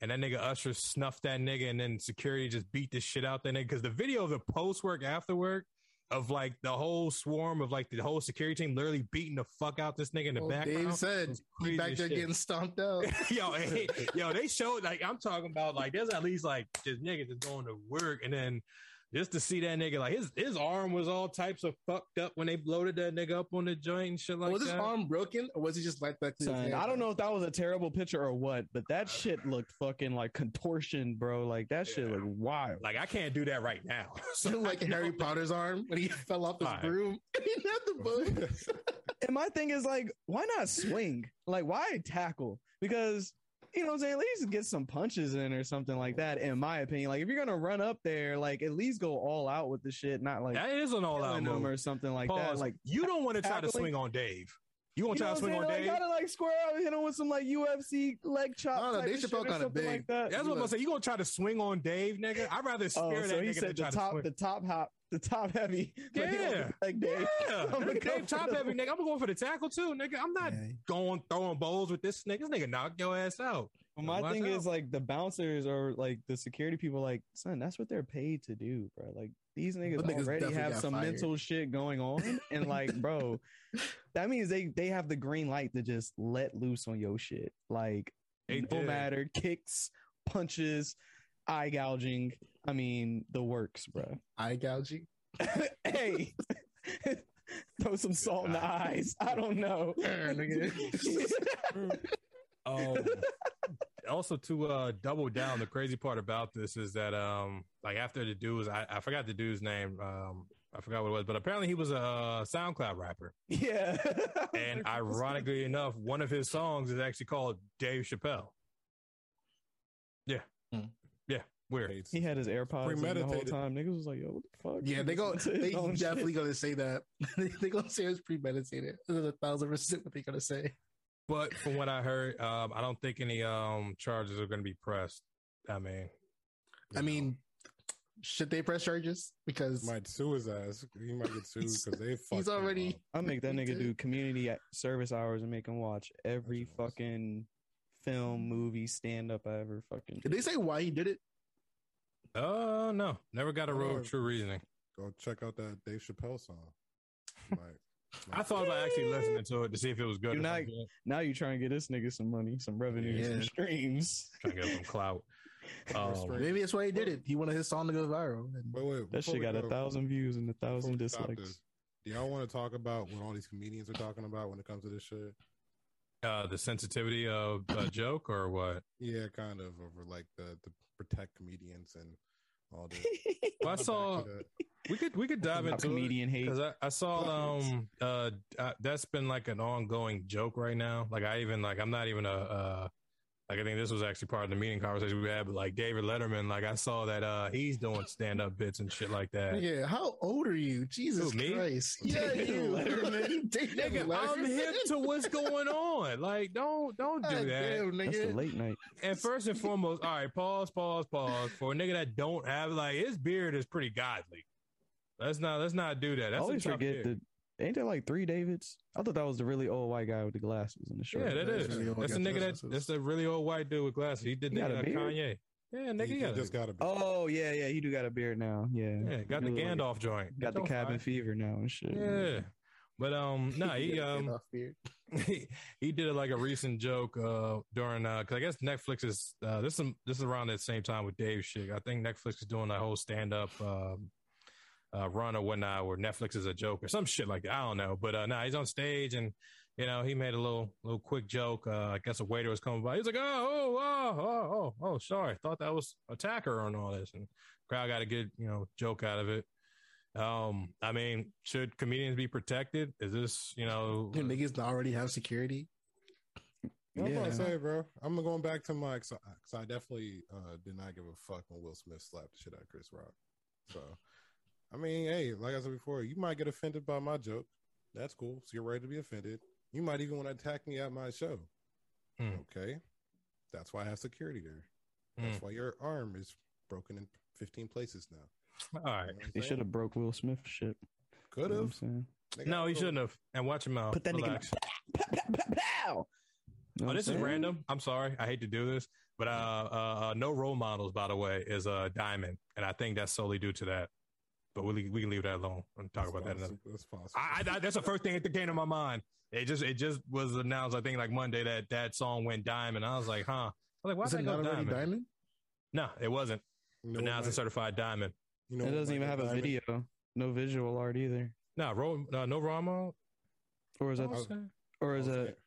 And that nigga Usher snuffed that nigga, and then security just beat the shit out that nigga. Because the video of the post work after work of like the whole swarm of like the whole security team literally beating the fuck out this nigga in the Well, background. Dave said he back there shit. getting stomped out. yo, hey, yo, they showed like I'm talking about like there's at least like just niggas just going to work and then just to see that nigga like his his arm was all types of fucked up when they loaded that nigga up on the joint and shit like that. was his arm broken or was he just like that? Son. I don't know if that was a terrible picture or what, but that shit looked fucking like contortion, bro. Like that shit Yeah. looked wild. like I can't do that right now. So like Harry Potter's arm when he fell off his broom. he had the bug. And my thing is like, why not swing? Like, why tackle? Because you know what I'm saying, at least get some punches in or something like that. In my opinion, like if you're gonna run up there, like at least go all out with the shit, not like That is an all out killing them move. or something like that. Pause. Like you don't want to try to swing on Dave. You want to try to swing on saying? Dave? Like, gotta like square out, hit him with some like UFC leg chop. No, no, type Dave of shit kinda something big. Like that. That's what I'm gonna say. You gonna try to swing on Dave, nigga? I'd rather Oh, scare so that he nigga said than the try to top, swing. the top hop, the top heavy. Yeah. don't Like Dave. Yeah, I'm gonna nigga, Dave top for heavy the- nigga. I'm going for the tackle too, nigga. I'm not Yeah. going throwing bowls with this nigga. This nigga knock your ass out. But my Watch thing out. is like the bouncers or like the security people, like son, that's what they're paid to do, bro. Like these niggas, niggas already have some fired. mental shit going on, and like, bro, that means they they have the green light to just let loose on your shit. Like They no did. matter kicks, punches, eye gouging. I mean, the works, bro. Eye gouging. hey. Throw some salt in the eyes. I don't know. Um, also to uh double down, the crazy part about this is that um like after the dude's I, I forgot the dude's name. Um I forgot what it was, but apparently he was a uh, SoundCloud rapper. yeah. And ironically enough, one of his songs is actually called Dave Chappelle. Yeah. Hmm. Yeah. Weird. Hates- He had his AirPods in the whole Premeditated. time. Niggas was like, "Yo, what the fuck?" Yeah, they go. Listen to his They own shit. definitely gonna say that. they gonna say it's premeditated. There's a thousand percent what they gonna say. But from what I heard, um, I don't think any um charges are gonna be pressed. I mean, I mean, should they press charges? Because might sue his ass. He might get sued because they fucked he's already- I'll make that nigga do community service hours and make him watch every fucking film, movie, stand up I ever fucking. did they say why he did it? Uh no, never got a real Oh. true reasoning. Go check out that Dave Chappelle song. Might, I thought about actually listening to it to see if it was good. You're not- Now you trying to get this nigga some money, some revenue, some streams. trying to get some clout. Um, Maybe that's why he did it. He wanted his song to go viral. And Wait, wait. That shit we got a go- thousand views and a thousand dislikes. this, Do y'all want to talk about what all these comedians are talking about when it comes to this shit? Uh, the sensitivity of a joke or what? Yeah, kind of over like the the protect comedians and all this. Well, I saw that. we could we could dive How into it. comedian hate. Because I, I saw um uh, uh that's been like an ongoing joke right now. Like I even like I'm not even a uh like I think this was actually part of the meeting conversation we had, but like David Letterman, like I saw that uh he's doing stand up bits and shit like that. yeah, how old are you? Jesus Who, me? Christ! Yeah, David you. Letterman. David Nigga, I'm Letterman. hip to what's going on. Like, don't don't do God that. damn, That's the nigga. late night. And first and foremost, all right, pause, pause, pause. For a nigga that don't have like his beard is pretty godly. Let's not let's not do that. I That's always a forget beard. that. Ain't there like three Davids? I thought that was the really old white guy with the glasses and the shirt. Yeah, That's really That's a got nigga that that's a really old white dude with glasses. He did He that got uh. Kanye. Yeah, nigga, he, he he got just got a. Oh yeah, yeah. He do got a beard now. Yeah, yeah, got the He look like- Gandalf joint. Got the Don't cabin fight. fever now and shit. Yeah. But um no, he Yeah, um he, he did like a recent joke uh during uh cuz I guess Netflix is uh this is this is around that same time with Dave shit. I think Netflix is doing that whole stand up um uh run or whatnot where Netflix is a joke or some shit like that. I don't know. But uh nah, he's on stage and you know, he made a little little quick joke. Uh I guess a waiter was coming by. He's like, "Oh, oh, oh, oh, oh, oh, sorry. Thought that was attacker and all this." And crowd got a good, you know, joke out of it. Um, I mean, should comedians be protected? Is this, you know, Do niggas already have security? I'm Yeah. gonna say, bro. I'm going back to my because I definitely uh, did not give a fuck when Will Smith slapped the shit out of Chris Rock. So, I mean, hey, like I said before, you might get offended by my joke. That's cool. So you're ready to be offended. You might even want to attack me at my show. Hmm. Okay, that's why I have security there. That's Hmm. why your arm is broken in 15 places now. all right. They should have broke Will Smith shit. Could You know have. No, he shouldn't have. And watch him out. Put that nigga in Relax. Pow, pow, pow, pow. You know Oh, this I'm is random. I'm sorry. I hate to do this, but uh, uh, uh no role models, by the way, is uh Diamond, and I think that's solely due to that. But we we can leave that alone and talk about that. Another. That's possible. I, I, that's the first thing that came to my mind. It just it just was announced. I think like Monday that that song went diamond. I was like, huh. I was like, why Is it they not go diamond? diamond? No, it wasn't. You know But what now it's a certified diamond. you know It doesn't even have a diamond? video, no visual art either. No, ro, no, no Rama. Or is that, or is Okay. it?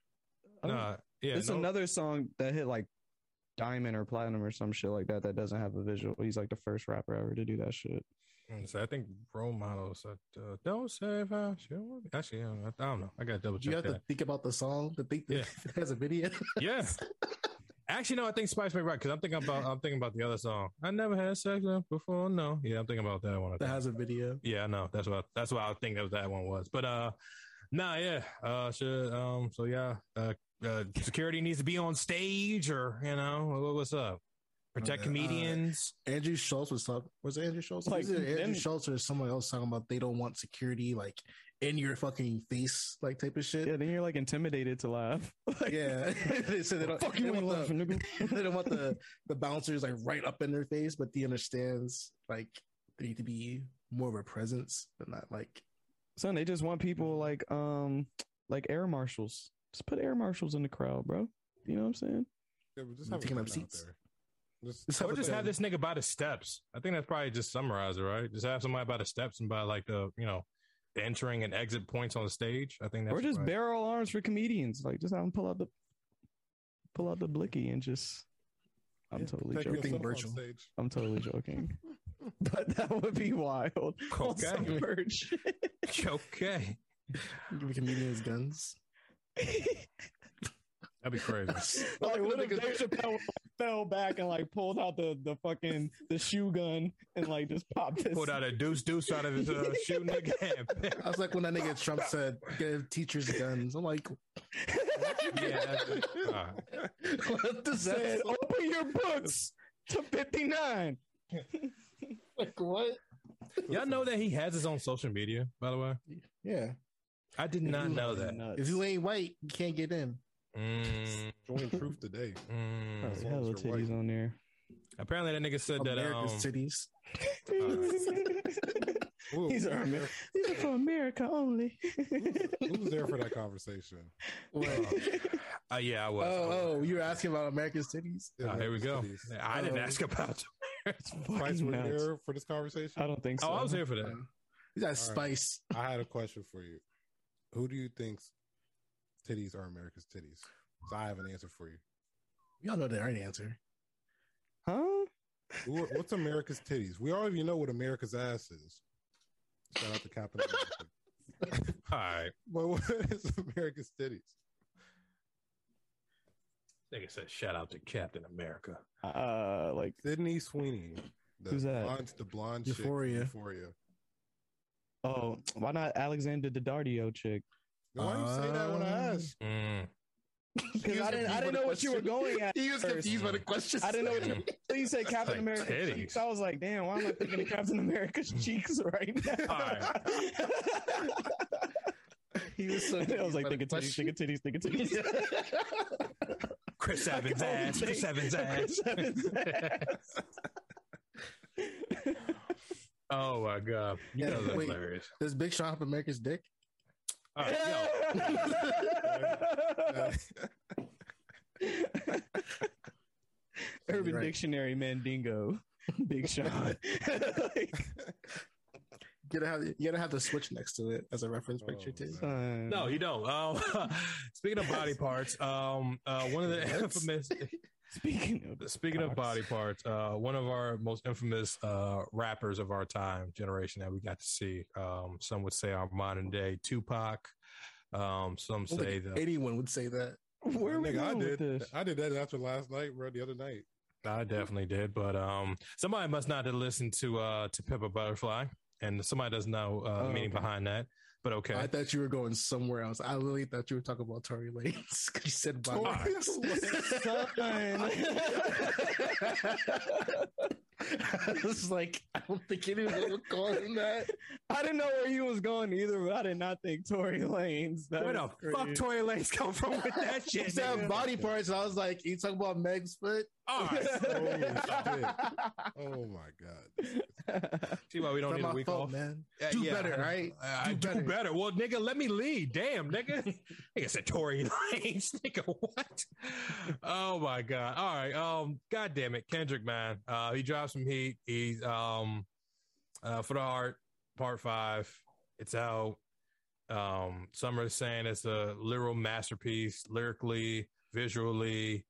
I don't- yeah, it's no, another song that hit like diamond or platinum or some shit like that that doesn't have a visual. He's like the first rapper ever to do that shit. Mm, So I think role models. Uh, uh, don't say if I should. Actually, I, I don't know. I got to double You have that. to think about the song to think that Yeah. it has a video. Yeah. Actually, no. I think Spice may be right because I'm thinking about I'm thinking about the other song. I never had sex before. No, yeah, I'm thinking about that one. That has a video. Yeah, I know. That's what that's what I think that that one was. But uh, nah, yeah. Uh, should um. So yeah. Uh, uh, security needs to be on stage, or you know, what, what's up? Protect Uh, comedians. Andrew Schulz was talking. Was it Andrew Schulz? Like, Was it Andrew then- Schulz or someone else talking about they don't want security like in your fucking face, like type of shit. Yeah, then you're like intimidated to laugh. Like, Yeah, they said they don't, Fuck they you don't want the, laughing, they don't want the the bouncers like right up in their face, but he understands like they need to be more of a presence, but not like Son, they just want people like um like air marshals. Just put air marshals in the crowd, bro. You know what I'm saying? Yeah, but just You have taking up seats? there. Just, Just Or have just have this nigga by the steps. I think that's probably just summarize it, right? Just have somebody by the steps and by like the you know the entering and exit points on the stage. I think that's or just right. barrel arms for comedians. Like just have them pull out the pull out the blicky and just I'm Yeah, totally protect joking. Everything yourself on virtual. I'm totally joking. but that would be wild. On Okay. some merch. okay. give comedians guns. That'd be crazy. like what if Dave Chappelle fell back and like pulled out the the fucking the shoe gun and like just popped his Pulled out a deuce deuce out of his uh, shoe, nigga. I was like when that nigga Trump said give teachers guns. I'm like, yeah, that's it. All right. what does that said, say? open your books to 59. Like what? Y'all know that he has his own social media, by the way. Yeah, I did not know that. if you ain't white, you can't get in. Mm, Join truth today. mm. As long as hella white. titties on there. Apparently, that nigga said that. Um, America's titties. Who- These are was Amer- there- These are for America only. Who was there for that conversation? What? uh, yeah, I was. Oh, oh, you were asking about America's titties? Ah, here we go. Titties. I didn't Oh. ask about. It's Spice, fucking were you there for this conversation? I don't think so. Oh, I was here for that. You got right. spice. I had a question for you. Who do you think's titties are America's titties? So I have an answer for you. Y'all know the right answer. Huh? What's America's titties? We already know what America's ass is. Shout out to Captain America. All right. But what is America's titties? Nigga said, "Shout out to Captain America." Uh, like Sydney Sweeney. The Who's that? Blonde, the blonde chick Euphoria. Euphoria. oh, why not Alexandra Daddario chick? No, why you say that when I Um, asked? Mm. Because I didn't, I didn't know what you were going at. He was first. confused by the question. I didn't know what you. So you said Captain Like America titties. cheeks. I was like, damn, why am I thinking of Captain America's cheeks right now? Alright. He was so. I was like, confused think by of the titties, think of titties, think of titties. Chris I Evans ass. Chris Evans ass. Chris Evans ass. oh my god, you know Yeah, that's wait. hilarious. Does Big Sean have America's dick? All right, yo, Urban Right. Dictionary Mandingo. Big Sean. Like, You gotta have you gotta have the switch next to it as a reference picture Oh, too. man. no, you don't. Um, speaking of body parts, um, uh, one of the infamous, Speaking of Speaking of body parts, uh, one of our most infamous uh, rappers of our time generation that we got to see. Um, some would say our modern day Tupac. Um, some I say that anyone would say that. where are we Nigga, I going with did. this? I did that after last night, bro. The other night. I definitely did, but um, somebody must not have listened to uh, to Pimp a Butterfly, and somebody doesn't know uh, the Oh, meaning okay. behind that. But okay, I thought you were going somewhere else. I literally thought you were talking about Tory Lanez because you said body Tory parts. I was like, I don't think anyone would call him that. I didn't know where he was going either, but I did not think Tory Lanez. That where the was fuck crazy. Tory Lanez come from with that shit? He shit? said nigga? body parts, and I was like, you talking about Meg's foot? All right. Oh my god. See why we don't Not need a my week fault, off. man. Uh, Do better, right? I, I Do do better. better. Well, nigga, let me lead. Damn, nigga. nigga said Tory Lanez. nigga, what? Oh my god. All right. Um. God damn it, Kendrick, man. Uh, he some heat. He's um, uh, for the heart, part five. It's out. Um, some are saying it's a literal masterpiece, lyrically, visually.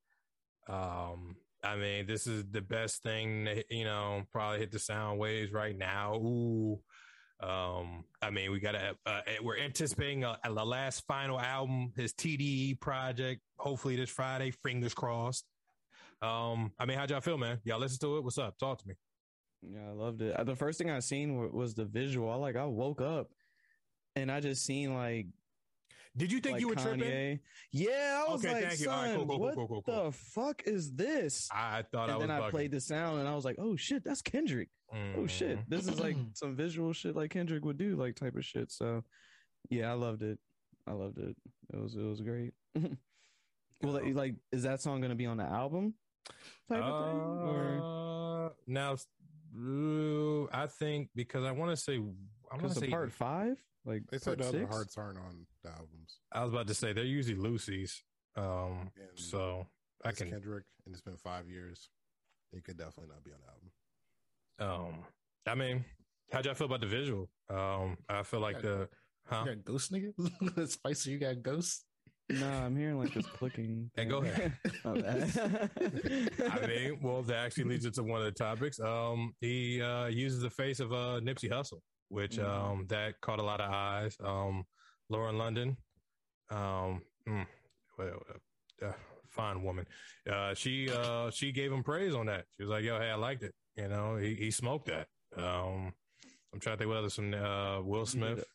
Um, I mean, this is the best thing that, you know, probably hit the sound waves right now. Ooh. Um, I mean, we got to, uh, we're anticipating a, a last final album, his TDE project, hopefully this Friday, fingers crossed. Um, I mean, how'd y'all feel, man? Y'all listen to it? What's up? Talk to me. Yeah, I loved it. Uh, The first thing I seen was the visual. I like I woke up and I just seen like Did you think like you were tripping? Kanye. Yeah, I was Okay, like, thank you. All right, son, cool, cool, cool, what cool, the fuck is this? I thought I and was then I bugging. played the sound and I was like, oh shit, that's Kendrick. Oh shit, Mhm. this is like some visual shit like Kendrick would do, like type of shit. So, yeah, I loved it. I loved it. It was it was great. well, like, like, is that song gonna be on the album? Type of thing, or Uh, now, uh, I think because I want to say, I want because to say part five, like They said part the other six? hearts aren't on the albums. I was about to say they're usually Lucy's. Um, And so I it's can. Kendrick, and it's been five years. They could definitely not be on the album. Um, I mean, how'd y'all feel about the visual? Um, I feel like the, huh? You got ghost nigga? Spicer, you got ghost? Nah, I'm hearing like this clicking. Hey, thing. go ahead. I mean, well, that actually leads into one of the topics. Um, he uh uses the face of uh Nipsey Hussle, which Mhm. um that caught a lot of eyes. Um, Lauren London, um, mm, well, uh, fine woman. Uh, she uh she gave him praise on that. She was like, "Yo, hey, I liked it. You know, he he smoked that." Um, I'm trying to think what other some uh Will Smith.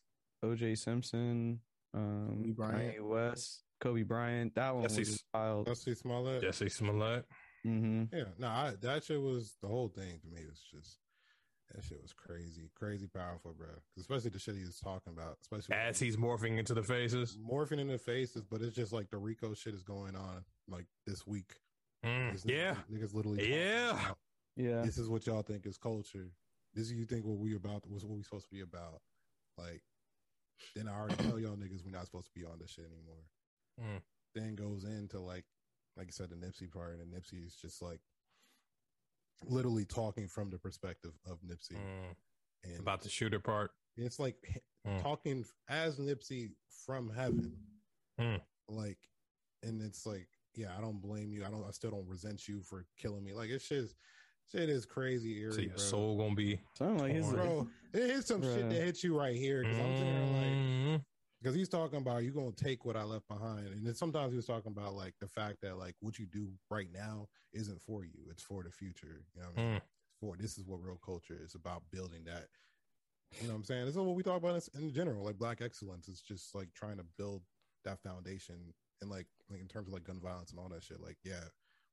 OJ Simpson, um, Kobe Bryant. Kanye West, Kobe Bryant. That one Jussie was S- wild. Let's see Smollett. Jussie Smollett. hmm Yeah, no, I, that shit was the whole thing to me was just that shit was crazy, crazy powerful, bro. Especially the shit he was talking about, especially As he's morphing into the faces. morphing in the faces, but it's just like the RICO shit is going on like this week. Mm, This yeah. niggas, niggas literally. Yeah. about, Yeah. This is what y'all think is culture. This is you think what we about was what we supposed to be about. Like, then I already tell y'all niggas we're not supposed to be on this shit anymore. Mm. Then goes into like, like I said, the Nipsey part, and Nipsey is just like literally talking from the perspective of Nipsey, Mm, and about the shooter part. it's like Mm. talking as Nipsey from heaven, Mm. like, and it's like, yeah, I don't blame you. I don't. I still don't resent you for killing me. Like it's just shit is crazy eerie, So your bro. soul gonna be Sound like his bro, it hits some shit that hits you right here because I'm sitting like because he's talking about you gonna take what I left behind, and then sometimes he was talking about like the fact that like what you do right now isn't for you; it's for the future. You know, what I mean? mm, for this is what real culture is about building that. You know what I'm saying? This is what we talk about in general, like black excellence. It's just like trying to build that foundation and like, like in terms of like gun violence and all that shit. Like, yeah,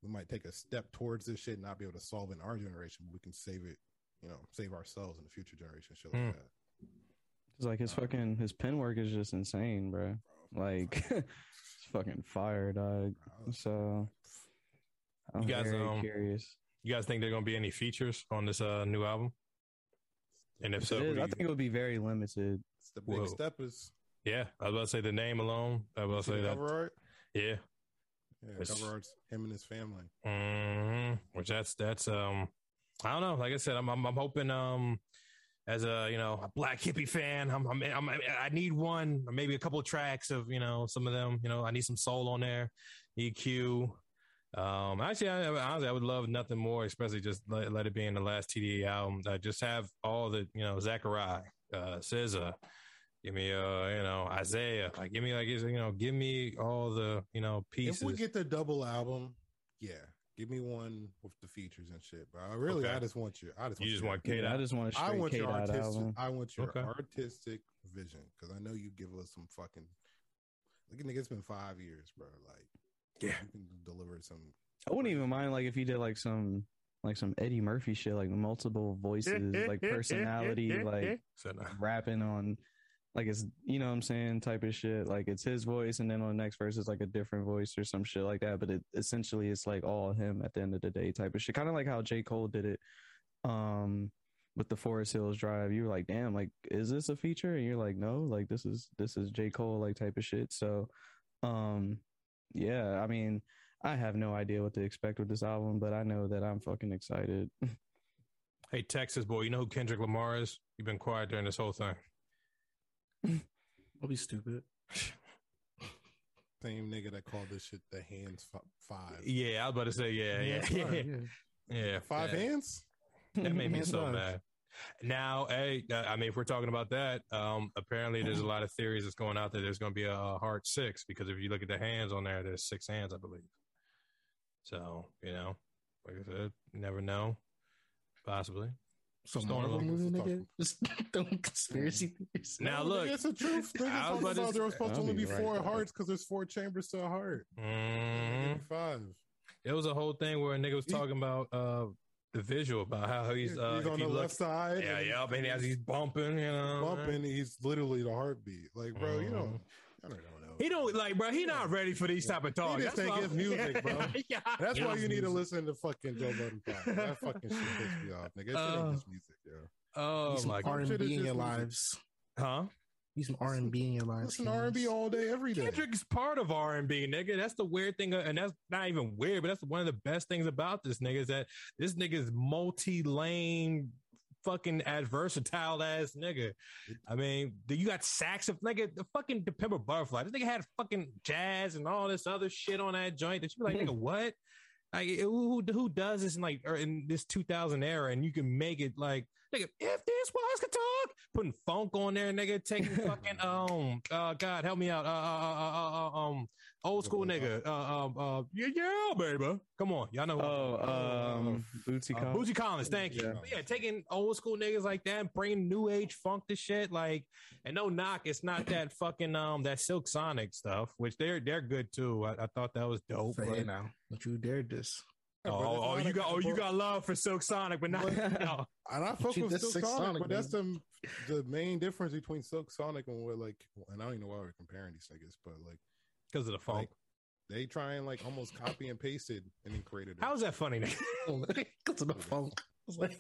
we might take a step towards this shit, and not be able to solve it in our generation, but we can save it. You know, save ourselves in the future generation. Shit like Hmm. that. It's like his fucking his pen work is just insane, bro. Like it's fucking fire, dog. Bro, So I'm You guys, very um, curious. You guys think there gonna be any features on this uh new album? And if If so, it who is, I think it would be very limited. It's the big Whoa. steppers. yeah, I was about to say the name alone. I was about to say the that. cover art. Yeah, Yeah, art's him and his family. hmm which that's that's um, I don't know. Like I said, I'm I'm, I'm hoping um, as a you know a Black Hippy fan, I'm, I'm, I'm I need one or maybe a couple of tracks of you know some of them. You know, I need some soul on there. EQ. Um, actually, I, honestly, I would love nothing more, especially just let, let it be in the last TDE album. I just have all the, you know, Zachariah, uh, SZA, give me, uh, you know, Isaiah, like, give me, like, you know, give me all the, you know, pieces. If we get the double album, yeah, give me one with the features and shit. But I really, Okay. I just want you. I just you want just your- want K Yeah, I just want a I want K your artistic. album. I want your Okay. artistic vision because I know you give us some fucking. Look at nigga, it's been five years, bro. Like, Yeah. you can deliver some. I wouldn't even mind like if he did like some like some Eddie Murphy shit, like multiple voices, like personality, like So, nah. rapping on like it's you know what I'm saying type of shit. Like it's his voice, and then on the next verse it's like a different voice or some shit like that. But it essentially it's like all him at the end of the day type of shit. Kind of like how J Cole did it. Um. With the Forest Hills Drive, you were like, "Damn, like, is this a feature?" And you're like, "No, like, this is this is J Cole like type of shit." So, um, yeah, I mean, I have no idea what to expect with this album, but I know that I'm fucking excited. Hey, Texas boy, you know who Kendrick Lamar is? You've been quiet during this whole thing. I'll be stupid. Same nigga that called this shit the hands f- five. Yeah, I was about to say, yeah, yeah, it's yeah, fine, yeah. yeah. Five yeah. hands. That made me so five. mad. Now, hey, uh, I mean, if we're talking about that, um, apparently there's a lot of theories that's going out there. There's going to be a, a heart six because if you look at the hands on there, there's six hands, I believe. So you know, like I said, you never know. Possibly. So Stone Marvel Alone. movie, Let's nigga. Just don't conspiracy theories. Now No, look, it's the truth. Nigga I was talking about about there was supposed to only be be right four back. hearts because there's four chambers to a heart. mhm. Five. It was a whole thing where a nigga was He- talking about uh, the visual about how he's uh, he's on the look, left side. yeah, and yeah, and as he's bumping, you know, bumping, he's literally the heartbeat. Like, bro, you Mhm. don't. I don't know. He don't like, bro. He not ready for these type of talks. just That's think why- it's music, bro. Yeah. That's why you need to listen to fucking Joe Budden. podcast. That fucking shit pisses me off, nigga. That Uh, ain't just music, yo. Oh Need some my R and B in your lives. huh? Need some R and B in your lives. Listen R&B all day, every day. Kendrick is part of R and B, nigga. That's the weird thing, and that's not even weird, but that's one of the best things about this nigga is that this nigga is multi-lane, fucking as versatile ass nigga. I mean, you got sax of nigga, the fucking Pimp a Butterfly. This nigga had fucking jazz and all this other shit on that joint. That you be like, nigga, what? Like, who who does this in like or in this 2000 era, and you can make it like, nigga, if this was could talk, putting funk on there, nigga, taking fucking um, uh, God help me out, uh, uh, uh, uh, uh um, old school nigga, uh, um, uh, yeah, yeah, baby, come on, y'all know. who- Oh, um, Bootsy uh, Collins. Bootsy Collins, thank you. Yeah. But yeah, taking old school niggas like that, and bringing new age funk to shit, like, and no knock, it's not that fucking um that Silk Sonic stuff, which they're they're good too. I, I thought that was dope. Say but- it now. Don't you dared this. oh, oh, oh, you got oh you got love for Silk Sonic, but not no. And I fuck She with Silk Silk Sonic, Sonic, but that's the the main difference between Silk Sonic and what like, and I don't even know why we're comparing these niggas, but like because of the funk. Like, they try and like almost copy and paste it and then created. How is that funny? nigga? Go to the funk. It's like,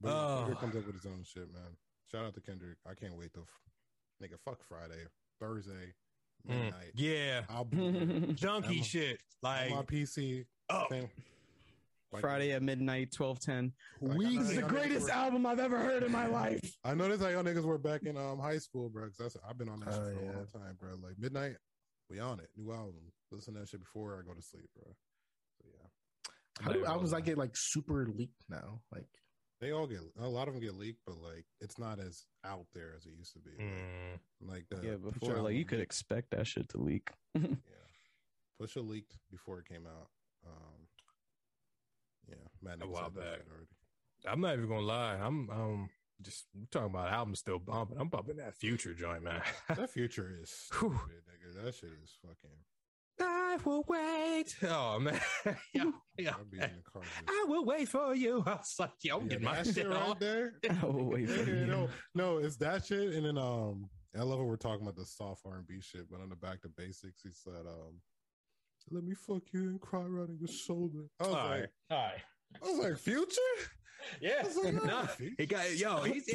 But yeah, Oh. Kendrick comes up with his own shit, man. Shout out to Kendrick. I can't wait to nigga fuck Friday, Thursday, Mm, yeah, I'll be junkie I'm a- shit. on Like, my PC. oh, Same- like- Friday at midnight, twelve ten. Like, I we know the greatest album I've ever heard in my life. I know that's how y'all niggas were back in um high school, bro. Cause that's I've been on that Oh, shit for yeah. a long time, bro. Like midnight, we on it. New album. Listen to that shit before I go to sleep, bro. So yeah, How do albums I get like super leaked now? Like they all get a lot of them get leaked, but like it's not as out there as it used to be. Like, mm, like the Yeah, before like you album could expect that shit to leak. yeah, Pusha leaked before it came out. Um, yeah, Matt A while back. already. I'm not even gonna lie. I'm um just we talking about albums still bumping. I'm bumping that future joint, man. That future is Whew. stupid, nigga. That shit is fucking. I will wait. Oh man, yo, yo. I'd be in the car. I will wait for you. I was like, yo, I'm Yeah, getting my that shit shit on. right there. I will wait for you. no, no, it's that shit. And then um, I love what we're talking about the soft R and B shit, but on the back to basics, he said, um, "Let me fuck you and cry right on your shoulder." I was All like, right, all right. I was like, Future. Yeah, I was like, nah, nah, he got yo. He's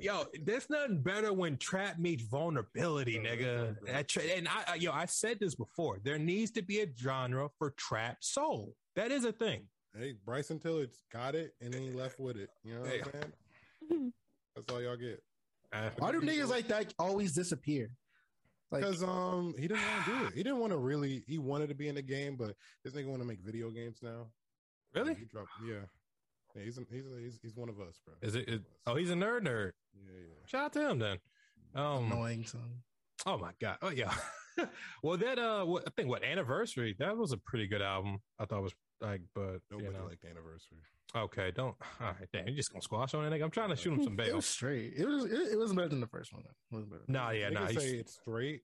yo. There's nothing better when trap meets vulnerability, nigga. That tra- and I, I, yo, I said this before. There needs to be a genre for trap soul. That is a thing. Hey, Bryson Tiller got it, and then he left with it. You know what Hey. I'm saying? That's all y'all get. Uh, why do niggas like that always disappear? Like, Because um he didn't want to do it. He didn't want to really. He wanted to be in the game, but this nigga want to make video games now. Really? He dropped. Yeah. Yeah, he's, a, he's, a, he's he's one of us, bro. Is it? He's Is, one of us. oh, he's a nerd nerd. yeah, yeah. Shout out to him then. Um, annoying. So Oh my god. Oh yeah. well, that uh, what, I think what anniversary? That was a pretty good album. I thought it was like, but Nobody you know, liked the anniversary. Okay, don't. All right, damn, you just gonna squash on that nigga? I'm trying to shoot him some bail. it was straight. It was. It, it was better than the first one. It was better. Nah, yeah, Niggas nah. say he's- it's straight.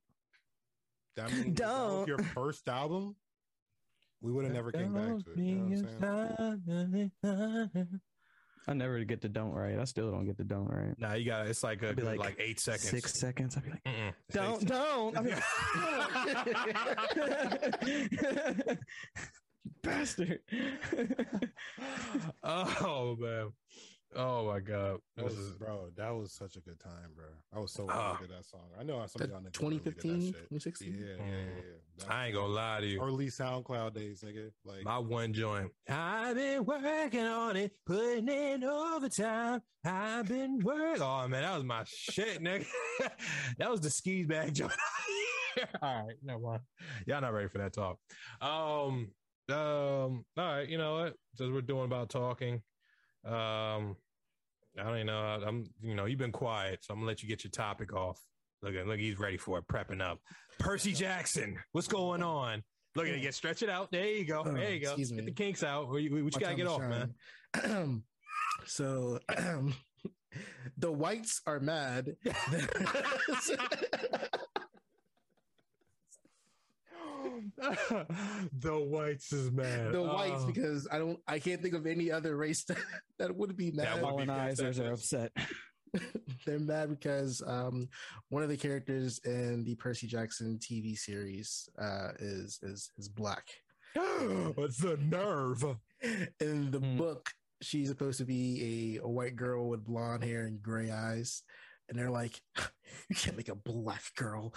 That means that was Don't. your first album. We would have never came back to it. You know I'm saying? I never get the don't right. I still don't get the don't right. Nah, you got it's like a I'd be like, like, eight seconds. Six seconds. I'd be like, Mm-mm. Don't, don't. I'd be like, you bastard. oh man. Oh my god. This was, is bro, that was such a good time, bro. I was so happy to that song. I know some of That y'all 2015, really did that shit. 2016. Yeah, yeah, yeah. yeah. Mm. I ain't gonna lie to you. Early SoundCloud days, nigga. Like, My one joint. I've been working on it, putting in overtime. I've been working. Oh man, that was my shit, nigga. that was the skis bag joint. all right, never mind. Y'all not ready for that talk. Um, um, all right, you know what? Since we're doing about talking, um, I don't even know. I'm, you know, you've been quiet, so I'm gonna let you get your topic off. Look at, look, he's ready for it, prepping up. Percy Jackson, what's going on? Look at it, get stretch it out. There you go. Oh, There you go. Get me. the kinks out. What you, what you gotta get off, time man? so the whites are mad. the whites is mad. the whites Oh. because I don't I can't think of any other race that, that would be That mad. would Colonizers are upset. They're mad because um one of the characters in the Percy Jackson TV series uh is is is black. What's the nerve? In the Hmm. book, she's supposed to be a, a white girl with blonde hair and gray eyes. And they're like, you can't make a black girl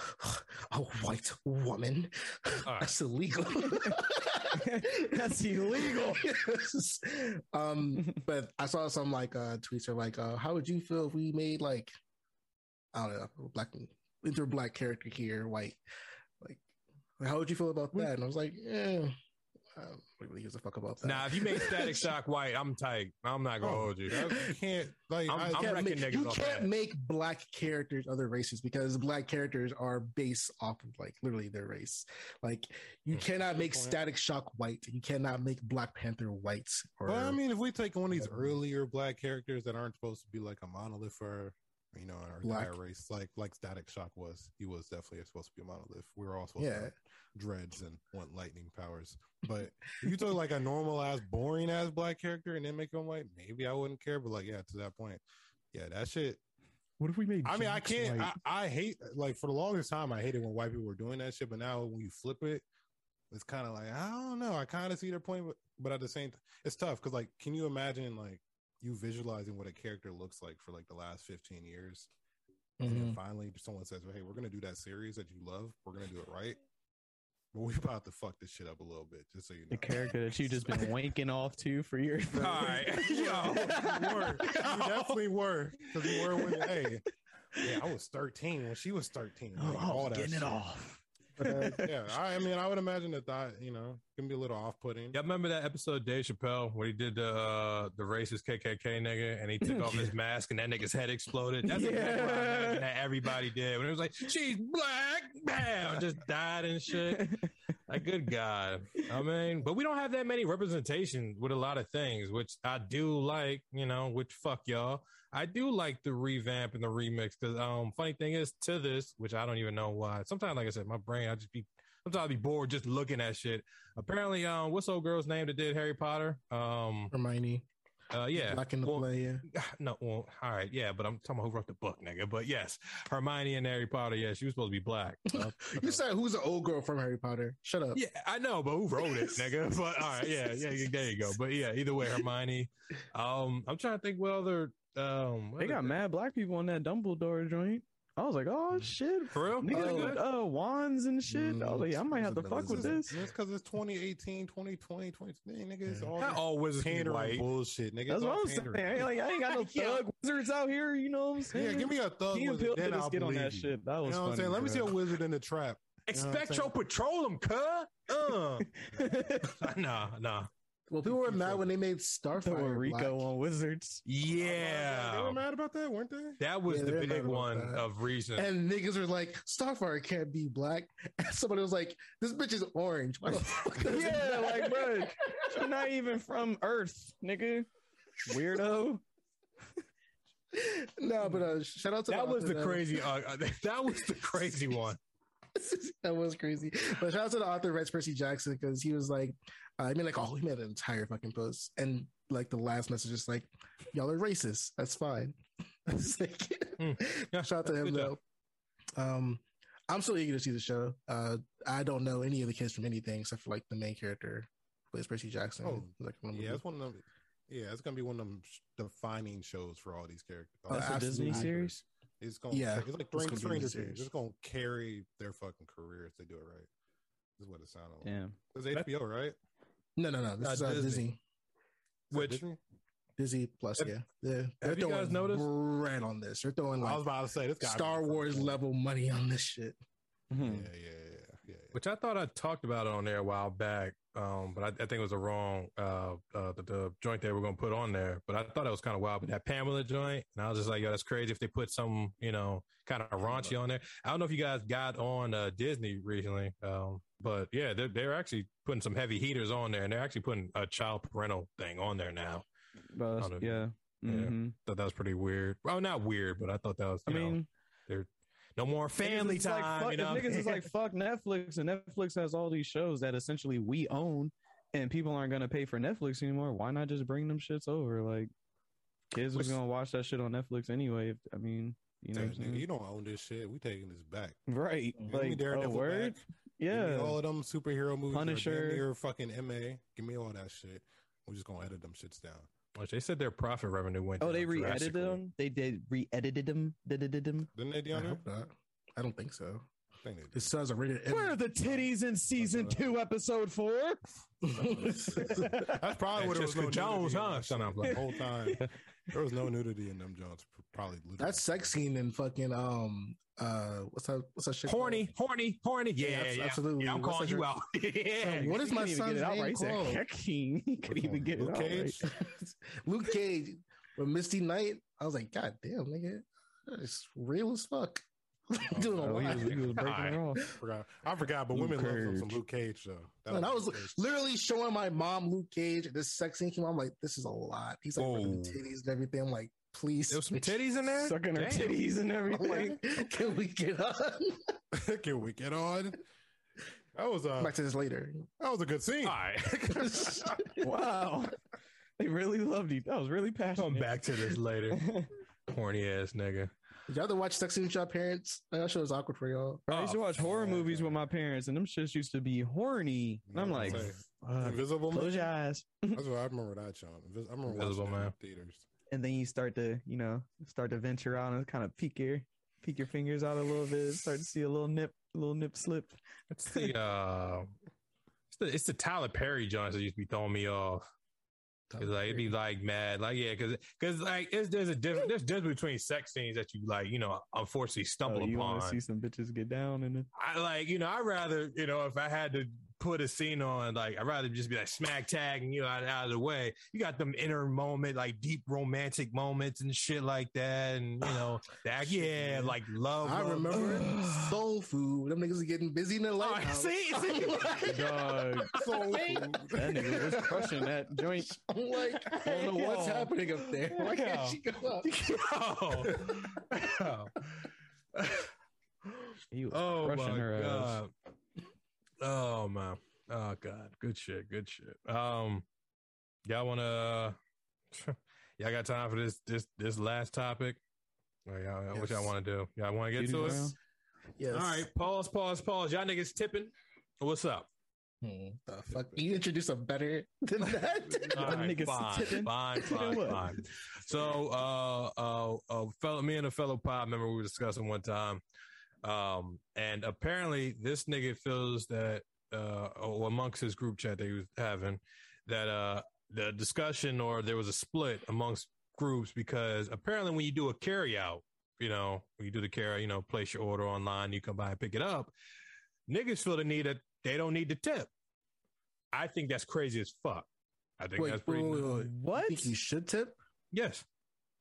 a white woman. All right. That's illegal. That's illegal. Yes. Um, but I saw some like uh tweets are like, uh, how would you feel if we made like I don't know, black inter black character here, white? Like how would you feel about that? And I was like, yeah. Um, really gives a fuck about that. Nah, if you make Static Shock white, I'm tight. I'm not gonna Oh, hold you. that- you can't, like, I'm- I, I'm can't, wrecking make, niggas you can't that. make black characters other races because black characters are based off of like literally their race. Like you Hmm. cannot make Static Shock white. You cannot make Black Panther white. Or Well, I mean, if we take one of these earlier black characters that aren't supposed to be like a monolith or you know, in our Black. entire race, like like Static Shock was, he was definitely supposed to be a monolith. We were all supposed Yeah. to have dreads and want lightning powers. But if you took like a normal ass, boring ass black character and then make him white, maybe I wouldn't care. But like, yeah, to that point, yeah, that shit. What if we made? I mean, I can't. I, I hate like for the longest time, I hated when white people were doing that shit. But now when you flip it, it's kind of like I don't know. I kind of see their point, but, but at the same time, it's tough because like, can you imagine like you visualizing what a character looks like for like the last fifteen years, and Mhm. then finally someone says, well, "Hey, we're gonna do that series that you love. We're gonna do it right." But we about to fuck this shit up a little bit, just so you know. the character that you just been wanking off to for years. All right. Yo, you were. You definitely were. Because you were when, hey, yeah, I was 13 when she was 13. Oh, like, all that getting it off. Uh, Yeah, I, I mean, I would imagine that that, you know, can be a little off putting. Y'all remember that episode of Dave Chappelle where he did the uh, the racist KKK nigga and he took off his mask and that nigga's head exploded? That's exactly what I that everybody did when it was like, she's black, bam, just died and shit. Like, good God. I mean, but we don't have that many representation with a lot of things, which I do like, you know, which fuck y'all. I do like the revamp and the remix because, um, funny thing is to this, which I don't even know why. Sometimes, like I said, my brain, I just be, sometimes I be bored just looking at shit. Apparently, um, what's old girl's name that did Harry Potter? Um, Hermione, uh, yeah. black in the Well, play. Yeah. No, well, all right, yeah, but I'm talking about who wrote the book, nigga. But yes, Hermione and Harry Potter, yeah, she was supposed to be black. You said who's the old girl from Harry Potter? Shut up. Yeah, I know, but who wrote it, nigga? But all right, yeah, yeah, yeah, there you go. But yeah, either way, Hermione. Um, I'm trying to think what other um what They got other- mad black people on that Dumbledore joint. I was like, oh shit, For real? niggas Oh. with uh, wands and shit. I was like, I might have to Mm, fuck with this. It's because it's 2018, 2020, 2020. Nigga, it's Yeah. all Not all wizards be pandering white. bullshit. Nigga, That's it's what I'm saying. I pandering. ain't, like, I ain't got no Yeah. thug wizards out here. You know what I'm saying? Yeah, give me a thug Key and wizard, Peele then did a I'll skit on that you. shit. That You was know what I'm funny, saying? Let me see a wizard in the trap. You know what I'm Expecto Petroleum, cuh. Uh. nah, nah. Well, people were mad when they made Throwing Starfire RICO black. on wizards. Yeah. They were mad about that, weren't they? That was Yeah, the big one that. of reason. And niggas were like, Starfire can't be black. And somebody was like, this bitch is orange. Why the fuck is it yeah, like, bro, you're not even from Earth, nigga. Weirdo. no, but uh, shout out to that was author the crazy. Uh, uh, that was the crazy one. that was crazy. But shout out to the author Rex Percy Jackson because he was like, I mean, like, oh, he made an entire fucking post, and like the last message is like, y'all are racist. That's fine. It's like. Yeah, shout out to that's him though. Um, I'm so eager to see the show. Uh, I don't know any of the kids from anything except for like the main character, plays Percy Jackson. Oh, like, one of Yeah, the- it's one of them. Yeah, it's gonna be one of them defining shows for all these characters. Oh, That's a Disney absolutely. series. It's gonna, Yeah, it's like it's Stranger, be a Stranger series. Things. It's gonna carry their fucking career if they do it right. This is what it sounded like. Damn. It's HBO, right? No, no, no. This Uh, is uh, Disney. Disney. Is Which- Disney? Disney Plus. Have- yeah, they're, they're have you guys throwing noticed? bread on this. They're throwing like I was about to say this guy Star Wars level money on this shit. Yeah, Mhm. yeah, yeah, yeah, yeah. Which I thought I talked about it on there a while back, um, but I, I think it was the wrong uh, uh, the, the joint they were going to put on there. But I thought it was kind of wild. But that Pamela joint, and I was just like, yo, that's crazy if they put some, you know, kind of raunchy on there. I don't know if you guys got on uh, Disney recently, um, but yeah, they're, they're actually putting some heavy heaters on there, and they're actually putting a child parental thing on there now. But, don't know. yeah. Yeah. Mhm. Thought that was pretty weird. Well, not weird, but I thought that was. I You know, mean, no more family niggas is like, time. fuck- you know, niggas is like fuck Netflix, and Netflix has all these shows that essentially we own, and people aren't gonna pay for Netflix anymore. Why not just bring them shits over? Like, kids was gonna watch that shit on Netflix anyway. If, I mean, you know, Hey, what I'm nigga, saying? you don't own this shit. We taking this back. right? Give Like, a Daredevil word? back. Give me Yeah. all of them superhero movies. Punisher. Punisher. Your fucking MA. Give me all that shit. We're just gonna edit them shits down. Which they said their profit revenue went. Oh, they re-edited them. They did re-edited them. Did it? them. Didn't they, I Deanna? hope not. I don't think so. I think they It says a rated. Where are the titties in season two, episode four? That's probably what it was. Jessica No Jones, huh? Shut shit up. The whole time there was no nudity in them Jones. Probably literally. that sex scene in fucking um uh what's that what's that shit? Horny, horny, horny. Yeah, Yeah, yeah, absolutely. Yeah, I'm What's calling you out. yeah. What is my couldn't even son's get it out name right. He said called? Hecking. He could even get it Luke out right. Cage? Luke Cage with Misty Knight. I was like, God damn, nigga, it's real as fuck. Doing a Oh, he was, he was breaking her off. forgot. I forgot, but Luke women love some Luke Cage though. That And I was Cage. literally showing my mom Luke Cage. This sex scene came. I'm like, this is a lot. He's like, working the oh. titties and everything. I'm like, please. There was some titties in there. Sucking her titties and I'm everything. like, can we get on? Can we get on? That was a Back to this later. that was a good scene. All right. wow. They really loved you. That was really passionate. Come back to this later. Horny ass nigga. Did y'all ever watch sex scenes with your parents? That show was awkward for y'all. Bro, I used to Oh, watch horror fuck. movies with my parents, and them shits used to be horny. And I'm Yeah, like, say, fuck, Invisible close Man. your eyes. That's what I remember that show. Invis- I remember Invisible watching that Man. in theaters. And then you start to, you know, start to venture out and kind of peek your, peek your fingers out a little bit. Start to see a little nip, a little nip slip. It's the uh, it's the it's the Tyler Perry joints that used to be throwing me off. Cause like it'd be like mad, like yeah, cause cause like it's, there's a difference. There's difference between sex scenes that you like, you know, unfortunately stumble Oh, you want to upon. see some bitches get down and then I like, you know, I'd rather, you know, if I had to put a scene on, like, I'd rather just be like smack tagging you out, out of the way. You got them inner moment, like deep romantic moments and shit like that. And, you know, that, yeah, like love. I love. remember Soul Food. Them niggas are getting busy in the lighthouse. see, see. dog. So That nigga was crushing that joint. I'm like, I don't know what's Yo. happening up there. Why can't she go up? oh, He was oh crushing my her ass. God. Oh man. Oh god. Good shit. Good shit. Um, y'all wanna? y'all got time for this this this last topic? Or y'all, What y'all want to do? Y'all want to get Duty to it? round? Yes. All right. Pause. Pause. Pause. Y'all niggas tipping. What's up? Hmm, the fuck? You introduce a better than that? All right, niggas fine, tipping. fine, fine, fine. So, uh, uh, uh, fellow, me and a fellow pod member we were discussing one time, um, and apparently this nigga feels that, uh, or amongst his group chat that he was having, that uh, the discussion or there was a split amongst groups because apparently when you do a carry out, you know, when you do the carry, you know, place your order online, you come by and pick it up. Niggas feel the need that they don't need the tip. I think that's crazy as fuck. I think Wait, that's pretty. wait, wait, wait. What? You think you should tip? Yes,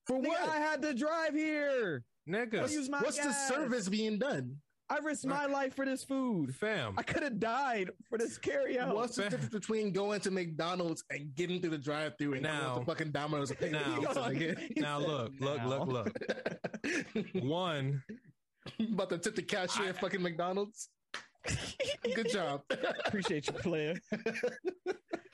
For Nigga, what? I had to drive here. Nigga. What's- use my What's the service being done? I risked my life for this food. fam. I could have died for this carry out. What's the difference between going to McDonald's and getting through the drive-through and Now- going to fucking Domino's and picking now- up? Now look, look, look, look. One, About to tip the cashier at fucking McDonald's. Good job. Appreciate you, player.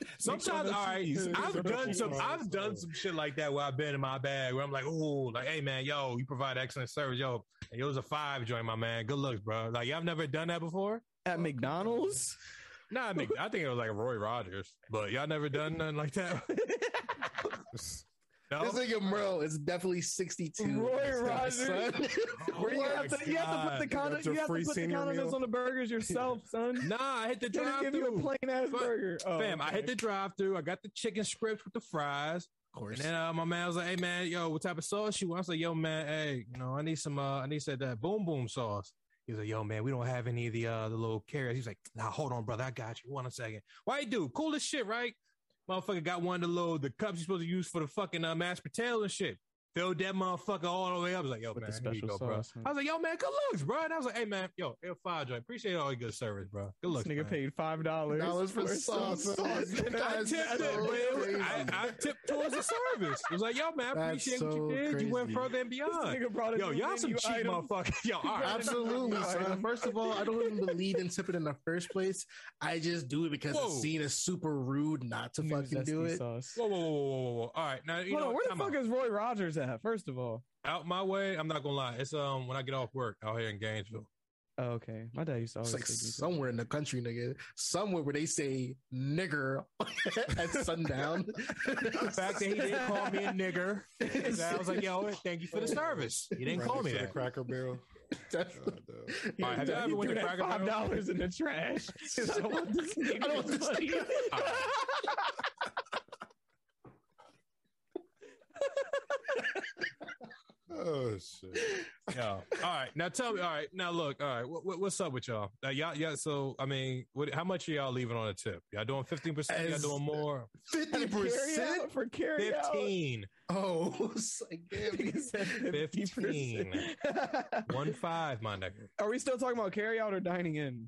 sometimes all right. I've done some. I've done some shit like that where I've been in my bag where I'm like, oh, like, hey man, yo, you provide excellent service, yo. And it was a five joint, my man. Good looks, bro. Like, y'all never done that before? At McDonald's? Nah, I, mean, I think it was like Roy Rogers, but y'all never done nothing like that. No, This nigga Merle is definitely 62. Roy This Rogers. son. Where you Oh have to, you have to put the God. condom, you have to put the condiments meal? on the burgers yourself, son. Nah, I hit the They just drive give you a through. plain ass Fuck. burger. Oh, Fam, I hit the drive through. I got the chicken strips with the fries. Of course. And then uh, my man was like, "Hey man, yo, what type of sauce you want?" I was like, "Yo man, hey, you know, I need some. Uh, I need said that boom boom sauce." He was like, "Yo man, we don't have any of the uh the little carrots." He's like, "Nah, hold on, brother, I got you. One second. a second. Why you do? Cool as shit, right? Motherfucker got one of the little the cups you're supposed to use for the fucking uh, mashed potatoes and shit. Filled that motherfucker all the way up. I was like, "Yo With man, the here you special go, bro." sauce, huh? I was like, "Yo man, good looks, bro." And I was like, "Hey man, yo, L five joint, appreciate all your good service, bro. Good luck. This nigga man." paid five dollars Dollars for some sauce. sauce. I That's tipped so it, but was- I, I tipped towards the service. It was like, yo, man, I That's appreciate what you did. You went further and This beyond. nigga brought a Yo, y'all some cheap item. motherfuckers. Yo, all right. Absolutely, Right. son. First of all, I don't even believe in tipping in the first place. I just do it because Whoa. it's seen as super rude not to fucking do it. sauce. Whoa, whoa, whoa, whoa, whoa, whoa. All right. Now, you Hold know, on, where the fuck is Roy Rogers at? First of all, out my way? I'm not going to lie. It's um when I get off work out here in Gainesville. oh, okay. My dad used to It's always like take somewhere in the country, nigga. Somewhere where they say nigger at sundown. The fact that he didn't call me a nigger, I was like, yo, thank you for the service. He didn't call me Right next to that. The Cracker Barrel. That's- God, damn. Yeah, All right, have you ever went to Threw that Cracker five dollars in the trash. I don't want this I don't want nigga's this money. Oh shit. Yeah. All right. Now tell me. All right. Now look. All right. What, what, what's up with y'all? Uh, y'all. Yeah. So I mean, what, how much are y'all leaving on a tip? Y'all doing fifteen percent? Y'all doing more? Fifty percent. for carry out. Fifteen. Oh, like, damn, 15. One five, my nigga. Are we still talking about carry out or dining in?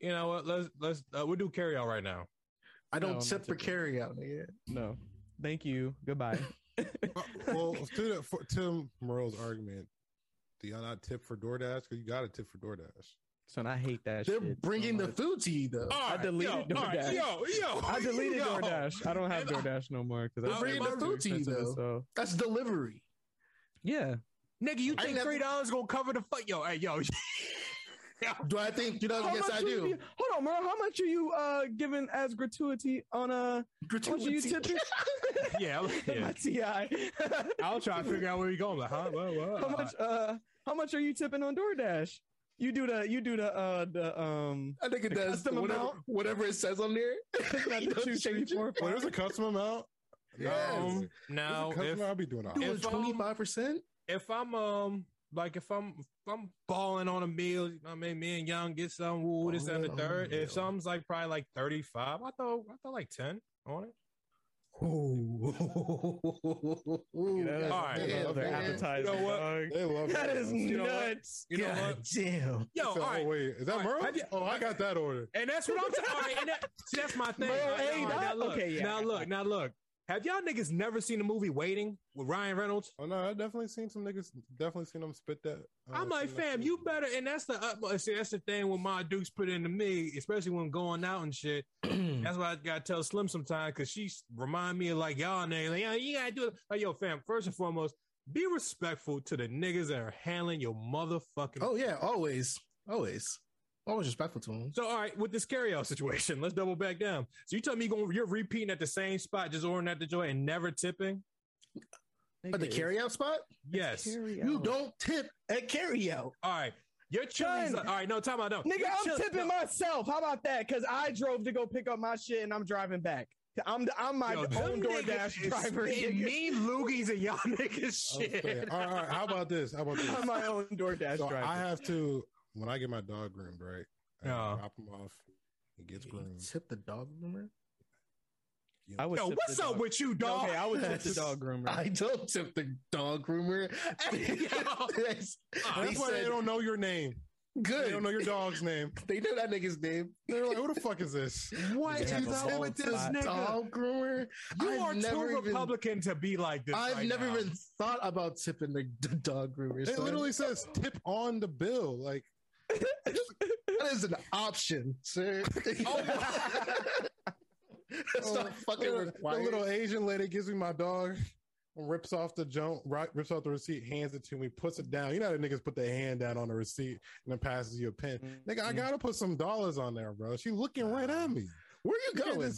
You know what? Let's let's uh, we'll do carry out right now. I don't I'm tip for tipping. carry out. No. Thank you. Goodbye. Uh, well, to the, for, Tim Morrell's argument, do y'all not tip for DoorDash? Because you got to tip for DoorDash. Son, I hate that They're shit. bringing so the much. food to you though. All I deleted yo, all DoorDash. yo, yo, I deleted yo. DoorDash. I don't have Am I- uh, DoorDash no more because They're that's bringing the too food to you, though. So That's delivery. yeah, Nigga, you think three dollars gonna cover the fuck? Yo, hey, yo. Do I think? You know, How yes, I do. you- hold on, Merle. How much are you uh giving as gratuity on a How much are you tipping? yeah, yeah. My Ti. I'll try to figure out where you're going. Like, huh? What, what? how much uh? How much are you tipping on DoorDash? You do the you do the uh the um. I think it does. custom Whatever, amount? whatever it says on there. Not the know, two, three, change it. four, Well, there's a custom amount. Yes. Um, now, There's a if, I'll be doing all Doing um, twenty five percent. if I'm um like if I'm if I'm balling on a meal, you know what I mean, me and Young get some woo this and the Balling on a third. meal. If something's like probably like thirty five, I thought I thought like ten on it. Ooh. Yeah, All right. another man. appetizer. You know what? dog. They love That it. is You know what? nuts. You know what? Damn. Yo, So, all oh wait, is that All right. Merle? Have oh, I got that order. And that's what I'm saying. All right, and that, see, that's my thing. Bro, Like, hey, all right, that- now look, okay, yeah, now look, now look. Have y'all niggas never seen the movie Waiting with Ryan Reynolds? Oh no, I definitely seen some niggas. Definitely seen them spit that. uh, I'm like, fam, you better, and that's the utmost. See, that's the thing when my Dukes put into me, especially when going out and shit. That's why I gotta tell Slim sometimes because she remind me of like y'all niggas. Like, yo, you gotta do it. Like, yo, fam. First and foremost, be respectful to the niggas that are handling your motherfucking. Oh yeah, always, always. I was respectful to him. So, all right, with this carryout situation, let's double back down. So, you tell me you're, going, you're repeating at the same spot, just ordering at the joint and never tipping? At the carryout spot, Yes. you don't tip at carryout. All right. Your chili's. Son. All right, no, time out. No. Nigga, Your I'm chili- tipping no. myself. How about that? Because I drove to go pick up my shit and I'm driving back. I'm the, I'm my Yo, own them DoorDash driver. spitting nigga. mean loogies and y'all niggas shit. saying, all, right, all right, how about this? How about this? I'm my own DoorDash So driver. I have to when I get my dog groomed, right? I Yeah. drop him off. He gets You groomed. tip the dog groomer? You I know, would Yo, what's up dog- with you, dog? Okay, I would tip the dog groomer. I don't tip the dog groomer. that's He why they don't know your name. Good. They don't know your dog's name. They know that nigga's name. They're like, who the fuck is this? What They is have up with this nigga? Dog groomer. You I've are too even- Republican to be like this. I've right never now. even thought about tipping the, the dog groomer. It son. literally says tip on the bill. Like, that is an option, sir. Oh, That's not oh, fucking the, required. the little Asian lady gives me my dog, rips off the junk, right, rips off the receipt, hands it to me, puts it down. You know how the niggas put their hand down on the receipt and then passes you a pen. Mm-hmm. Nigga, I gotta put some dollars on there, bro. She looking right at me. Where you You going?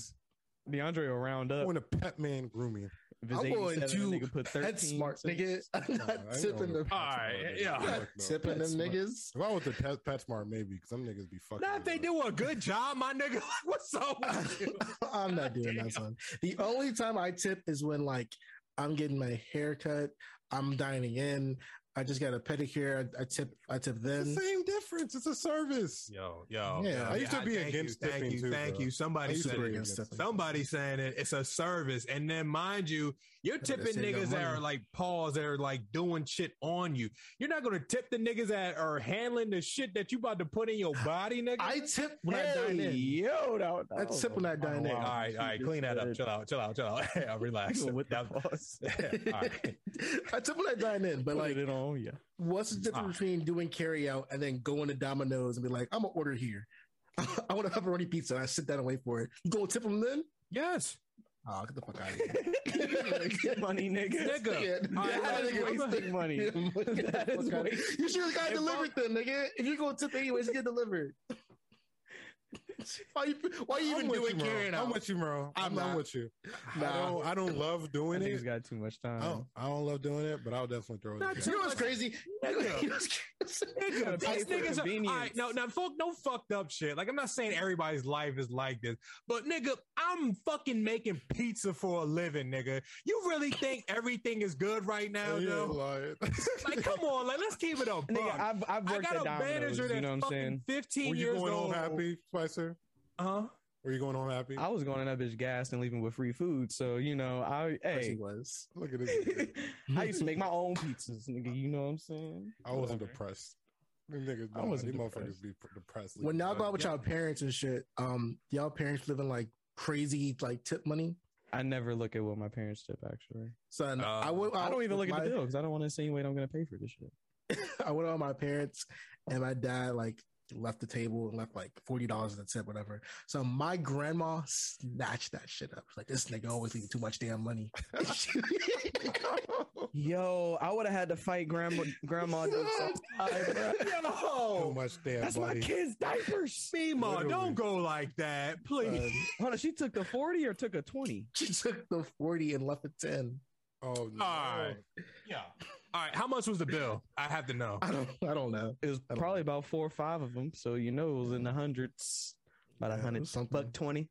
DeAndre will round up. going to pet man grooming. If it's I'm going to nigga put 13. That's smart, nigga. I'm not I tipping going them. All right, yeah. I'm not Fuck no. tipping them niggas. If I was to pet, PetSmart, maybe because some niggas be fucking. Now, me, if they do a good job, my nigga, what's up with you? I'm not doing that, son. The only time I tip is when like I'm getting my haircut. I'm dining in, I just got a pedicure, I, I tip I tip It's the same difference. It's a service. Yo, yo, Yeah, yo, I used to be thank against you, thank you, too, thank bro. you. I Somebody said it. Somebody saying it. It's a service, and then mind you, you're tipping niggas that are like paws that are like doing shit on you. You're not gonna tip the niggas that are handling the shit that you about to put in your body, nigga. I tip when I Hey, dine in. yo, no, I tip when I dine in. all right, all right, clean that up. Chill out, chill out, chill out. Yeah, relax. With That- pause. all right. I tip when I dine in, but like it on, yeah. what's the difference Ah. between doing carry out and then going to Domino's and be like, I'm gonna order here. I want a pepperoni pizza. And I sit down and wait for it. You go tip them then? Yes, Oh, get the fuck out of here. money, nigga. nigga. Yeah, All right, that let's nigga go wasting back. money. Get the That fuck is out of- wasting- You should have got If delivered then, nigga. If you're going to tip anyways, get delivered. why you why you even I'm with doing you, Mo. carrying out? I'm with you, bro. I'm I'm, not. With you. I don't. I don't love I doing think it. he's got too much time. I don't, I don't love doing it, but I'll definitely throw it. Not in. You know what's crazy? Nigga. You know what's crazy? Nigga, pay these niggas are, all convenience. right, no, no, fuck, no fucked up shit. Like, I'm not saying everybody's life is like this, but nigga, I'm fucking making pizza for a living, nigga. You really think everything is good right now, Yeah, though? Like, come on, like, let's keep it up. Nigga, I've, I've I got at a Domino's, manager you that's know what I'm fucking saying? 15 Were you years going old. home happy, Spicer? Uh Huh? Were you going home happy? I was going in that bitch gas and leaving with free food. So, you know, I, Yes, he hey, was. Look at this. I used to make my own pizzas, nigga. You know what I'm saying? I wasn't Whatever. depressed. Them niggas, I wasn't these depressed. motherfuckers be depressed. When y'all go out with Yeah. y'all parents and shit, um, y'all parents living like crazy like tip money. I never look at what my parents tip, actually. Son, Uh, I would. I don't even look at the bill because I don't want to insinuate I'm going to pay for this shit. I went out with my parents, and my dad like left the table and left like forty dollars in the tip, whatever. So my grandma snatched that shit up. Like this nigga always leaving too much damn money. Yo, I would have had to fight grandma, grandma. jokes outside, bro. so much damn That's my kid's diapers. Mima, don't go like that, please. Uh, Hold on, she took the 40 or took a 20? she took the forty and left the ten. Oh no! All right. Yeah. All right. How much was the bill? I have to know. I don't. I don't know. It was I don't probably about four or five of them. So, you know, it was in the hundreds. About a Yeah, hundred, was something. buck 20.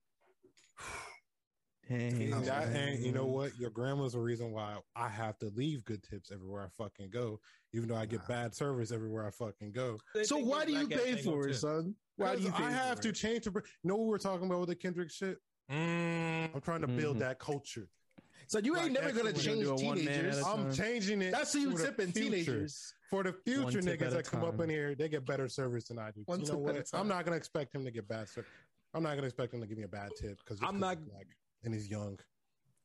Hey, And, that, and you know what? Your grandma's the reason why I have to leave good tips everywhere I fucking go, even though I get Nah. bad service everywhere I fucking go. So why do you pay for it, son? Why do you? Pay I have for to it? change to. You know what we're talking about with the Kendrick shit? Mm, I'm trying to build Mhm. that culture. So you ain't Like never gonna change gonna do a one man teenagers. at a I'm changing it. That's who you for tipping teenagers. For the future niggas that come up in here, they get better service than I do. One you know what? I'm not gonna expect him to get bad service. I'm not gonna expect him to give me a bad tip because I'm not- black and he's young.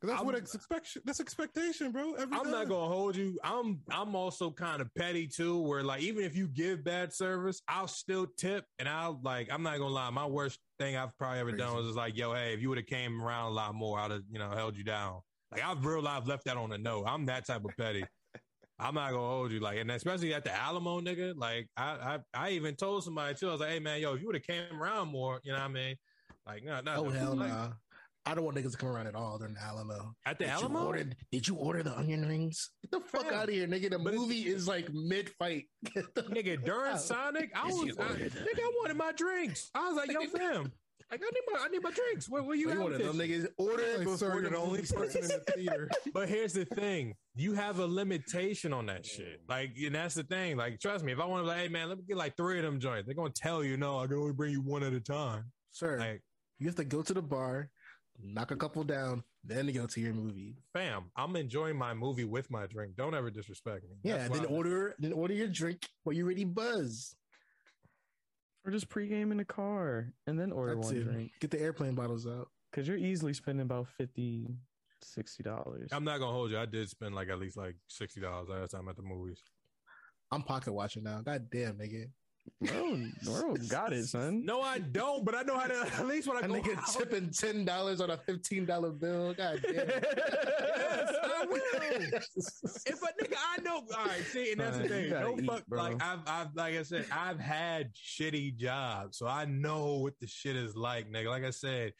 'Cause that's I'm- what it's expect. That's expectation, bro. Every I'm not gonna hold you. I'm I'm also kind of petty too, where like even if you give bad service, I'll still tip and I'll like I'm not gonna lie, my worst thing I've probably ever done was just like, yo, hey, if you would have came around a lot more, I'd have, you know, held you down. Like I've real life left that on the note. I'm that type of petty. I'm not gonna hold you like, and especially at the Alamo, nigga. Like, I I, I even told somebody too. I was like, hey man, yo, if you would have came around more, you know what I mean? Like, no, no. Oh hell no. nah. I don't want niggas to come around at all during the Alamo. At the did Alamo, You order, did you order the onion rings? Get the fuck out of here, nigga. The But movie is like mid fight. nigga, during Sonic, I was, I, nigga, I wanted my drinks. I was like, yo, fam, like, I need my, I need my drinks. Where, where you You at? order with them this? niggas. Order it Like, before the you're only movie person in the theater. But here's the thing: you have a limitation on that shit. Like, and that's the thing. Like, trust me, if I want to, like, hey man, let me get like three of them joints. They're gonna tell you, no, I can only bring you one at a time. Sir, Like, you have to go to the bar, knock a couple down, then go to your movie. fam, I'm enjoying my movie with my drink. Don't ever disrespect me. Yeah, That's then why- order then order your drink while you ready buzz. Or just pregame in the car and then order That's one it. drink. Get the airplane bottles out. Because you're easily spending about 50 $60. I'm not gonna hold you. I did spend like at least like sixty dollars last time at the movies. I'm pocket watching now. God damn, nigga. Bro, bro, got it, son. No, I don't. But I know how to. At least when I That go nigga out, tipping ten dollars on a fifteen dollar bill. God damn. Yes, I will. if a nigga I know, all right. See, and that's the thing. No eat, fuck. bro. Like I've, I've, like I said, I've had shitty jobs, so I know what the shit is like, nigga. Like I said,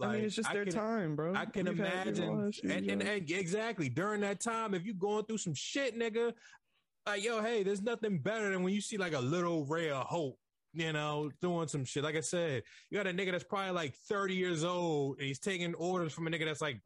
I mean, like, it's just their can- time, bro. I can You've imagine, and, and, and exactly during that time, if you going through some shit, nigga, like yo, hey, there's nothing better than when you see like a little ray of hope, you know, doing some shit. Like I said, you got a nigga that's probably like 30 years old, and he's taking orders from a nigga that's like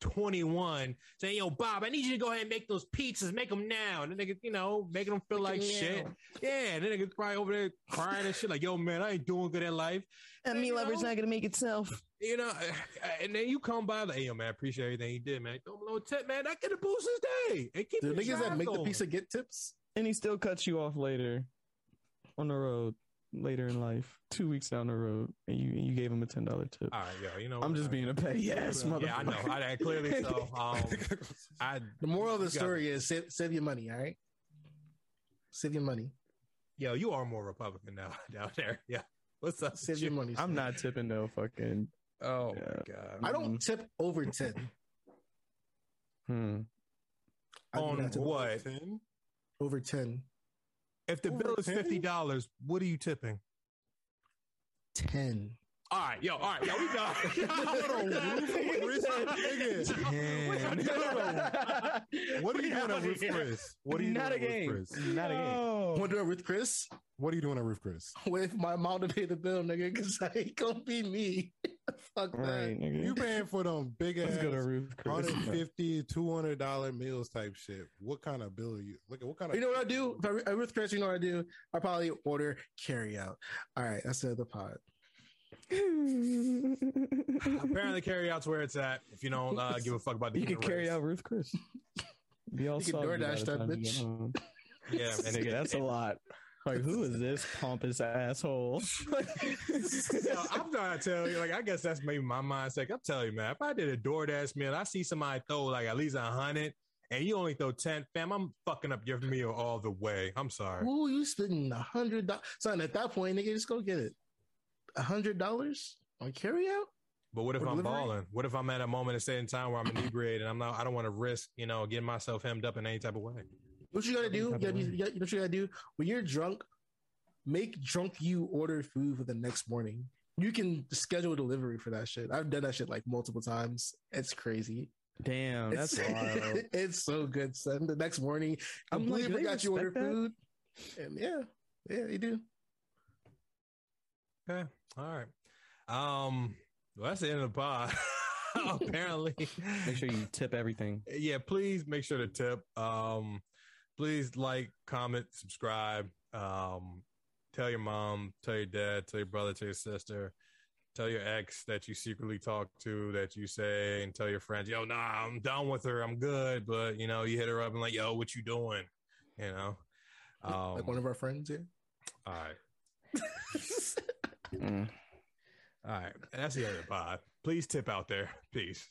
21, saying, "Yo, Bob, I need you to go ahead and make those pizzas, make them now." And the nigga, you know, making them feel like shit. now. Yeah, and the nigga's probably over there crying and shit, like, "Yo, man, I ain't doing good at life." And, meat you lover's know? not gonna make itself. You know, and then you come by like, hey, yo, man, I appreciate everything you did, man. Throw him a little tip, man. That could have boosted his day. And keep The your niggas that drive make the pizza get tips. And he still cuts you off later on the road, later in life, two weeks down the road, and you you gave him a ten dollar tip. All right, yo, you know, I'm just what? being a petty ass motherfucker. Yeah, I know. I, I clearly so. Um, I The moral of the story is save, save your money, all right? Save your money. yo, you are more Republican now down there. Yeah, what's up? Save your you? money. I'm sir. not tipping no fucking. Oh Yeah. my god. I don't tip over 10. Hmm. I On not tip what? Over 10. If the Over bill is 10? fifty dollars, what are you tipping? 10. All right, yo, all right, yo, we done. What are you doing outta at Ruth. Chris? What are you Not doing a at Ruth game. Chris? Not a game. Oh. Want to do it with Chris? What are you doing at Ruth Chris? With my mom to pay the bill, nigga, because I ain't gonna be me. Fuck that. Right, nigga. You paying for them big ass Let's go to Ruth Chris. 150 200 dollar meals type shit. What kind of bill are you? Look at what kind of You know what I do? If I, I with Chris, you know what I do? I probably order carry out. All right, that's the other pod. Apparently, carry out's where it's at. If you don't uh, give a fuck about the You can carry race. out Ruth Chris. Be all You can soggy by DoorDash that bitch. Yeah, And and nigga, that's a lot. Like, who is this pompous asshole? Yo, I'm trying to tell you, like, I guess that's maybe my mindset. I'm telling you, man, if I did a DoorDash meal, I see somebody throw like at least a hundred, and you only throw ten, fam, I'm fucking up your meal all the way. I'm sorry. Ooh, you spending a hundred dollars? Son, at that point, nigga, just go get it. A hundred dollars on carry out? But what if Or I'm delivery? balling? What if I'm at a moment at certain time where I'm inebriated and I'm not? I don't want to risk, you know, getting myself hemmed up in any type of way. What you gotta do? You gotta be, you gotta, you know what you gotta do? When you're drunk, make drunk you order food for the next morning. You can schedule a delivery for that shit. I've done that shit like multiple times. It's crazy. Damn, that's it's, wild. it's so good, son. The next morning, I'm like, completely do they forgot you order that? food. And yeah, yeah, they do. Okay, all right. Um, well, that's the end of the pod. Apparently, Make sure you tip everything. yeah, please make sure to tip. Um, please like, comment, subscribe. Um, tell your mom, tell your dad, tell your brother, tell your sister, tell your ex that you secretly talk to, that you say, and tell your friends, yo, nah, I'm done with her, I'm good. But you know, you hit her up and like, yo, what you doing? You know. Um, like one of our friends here. all right, Mm. all right, that's the end of the pod. Please tip out there, peace.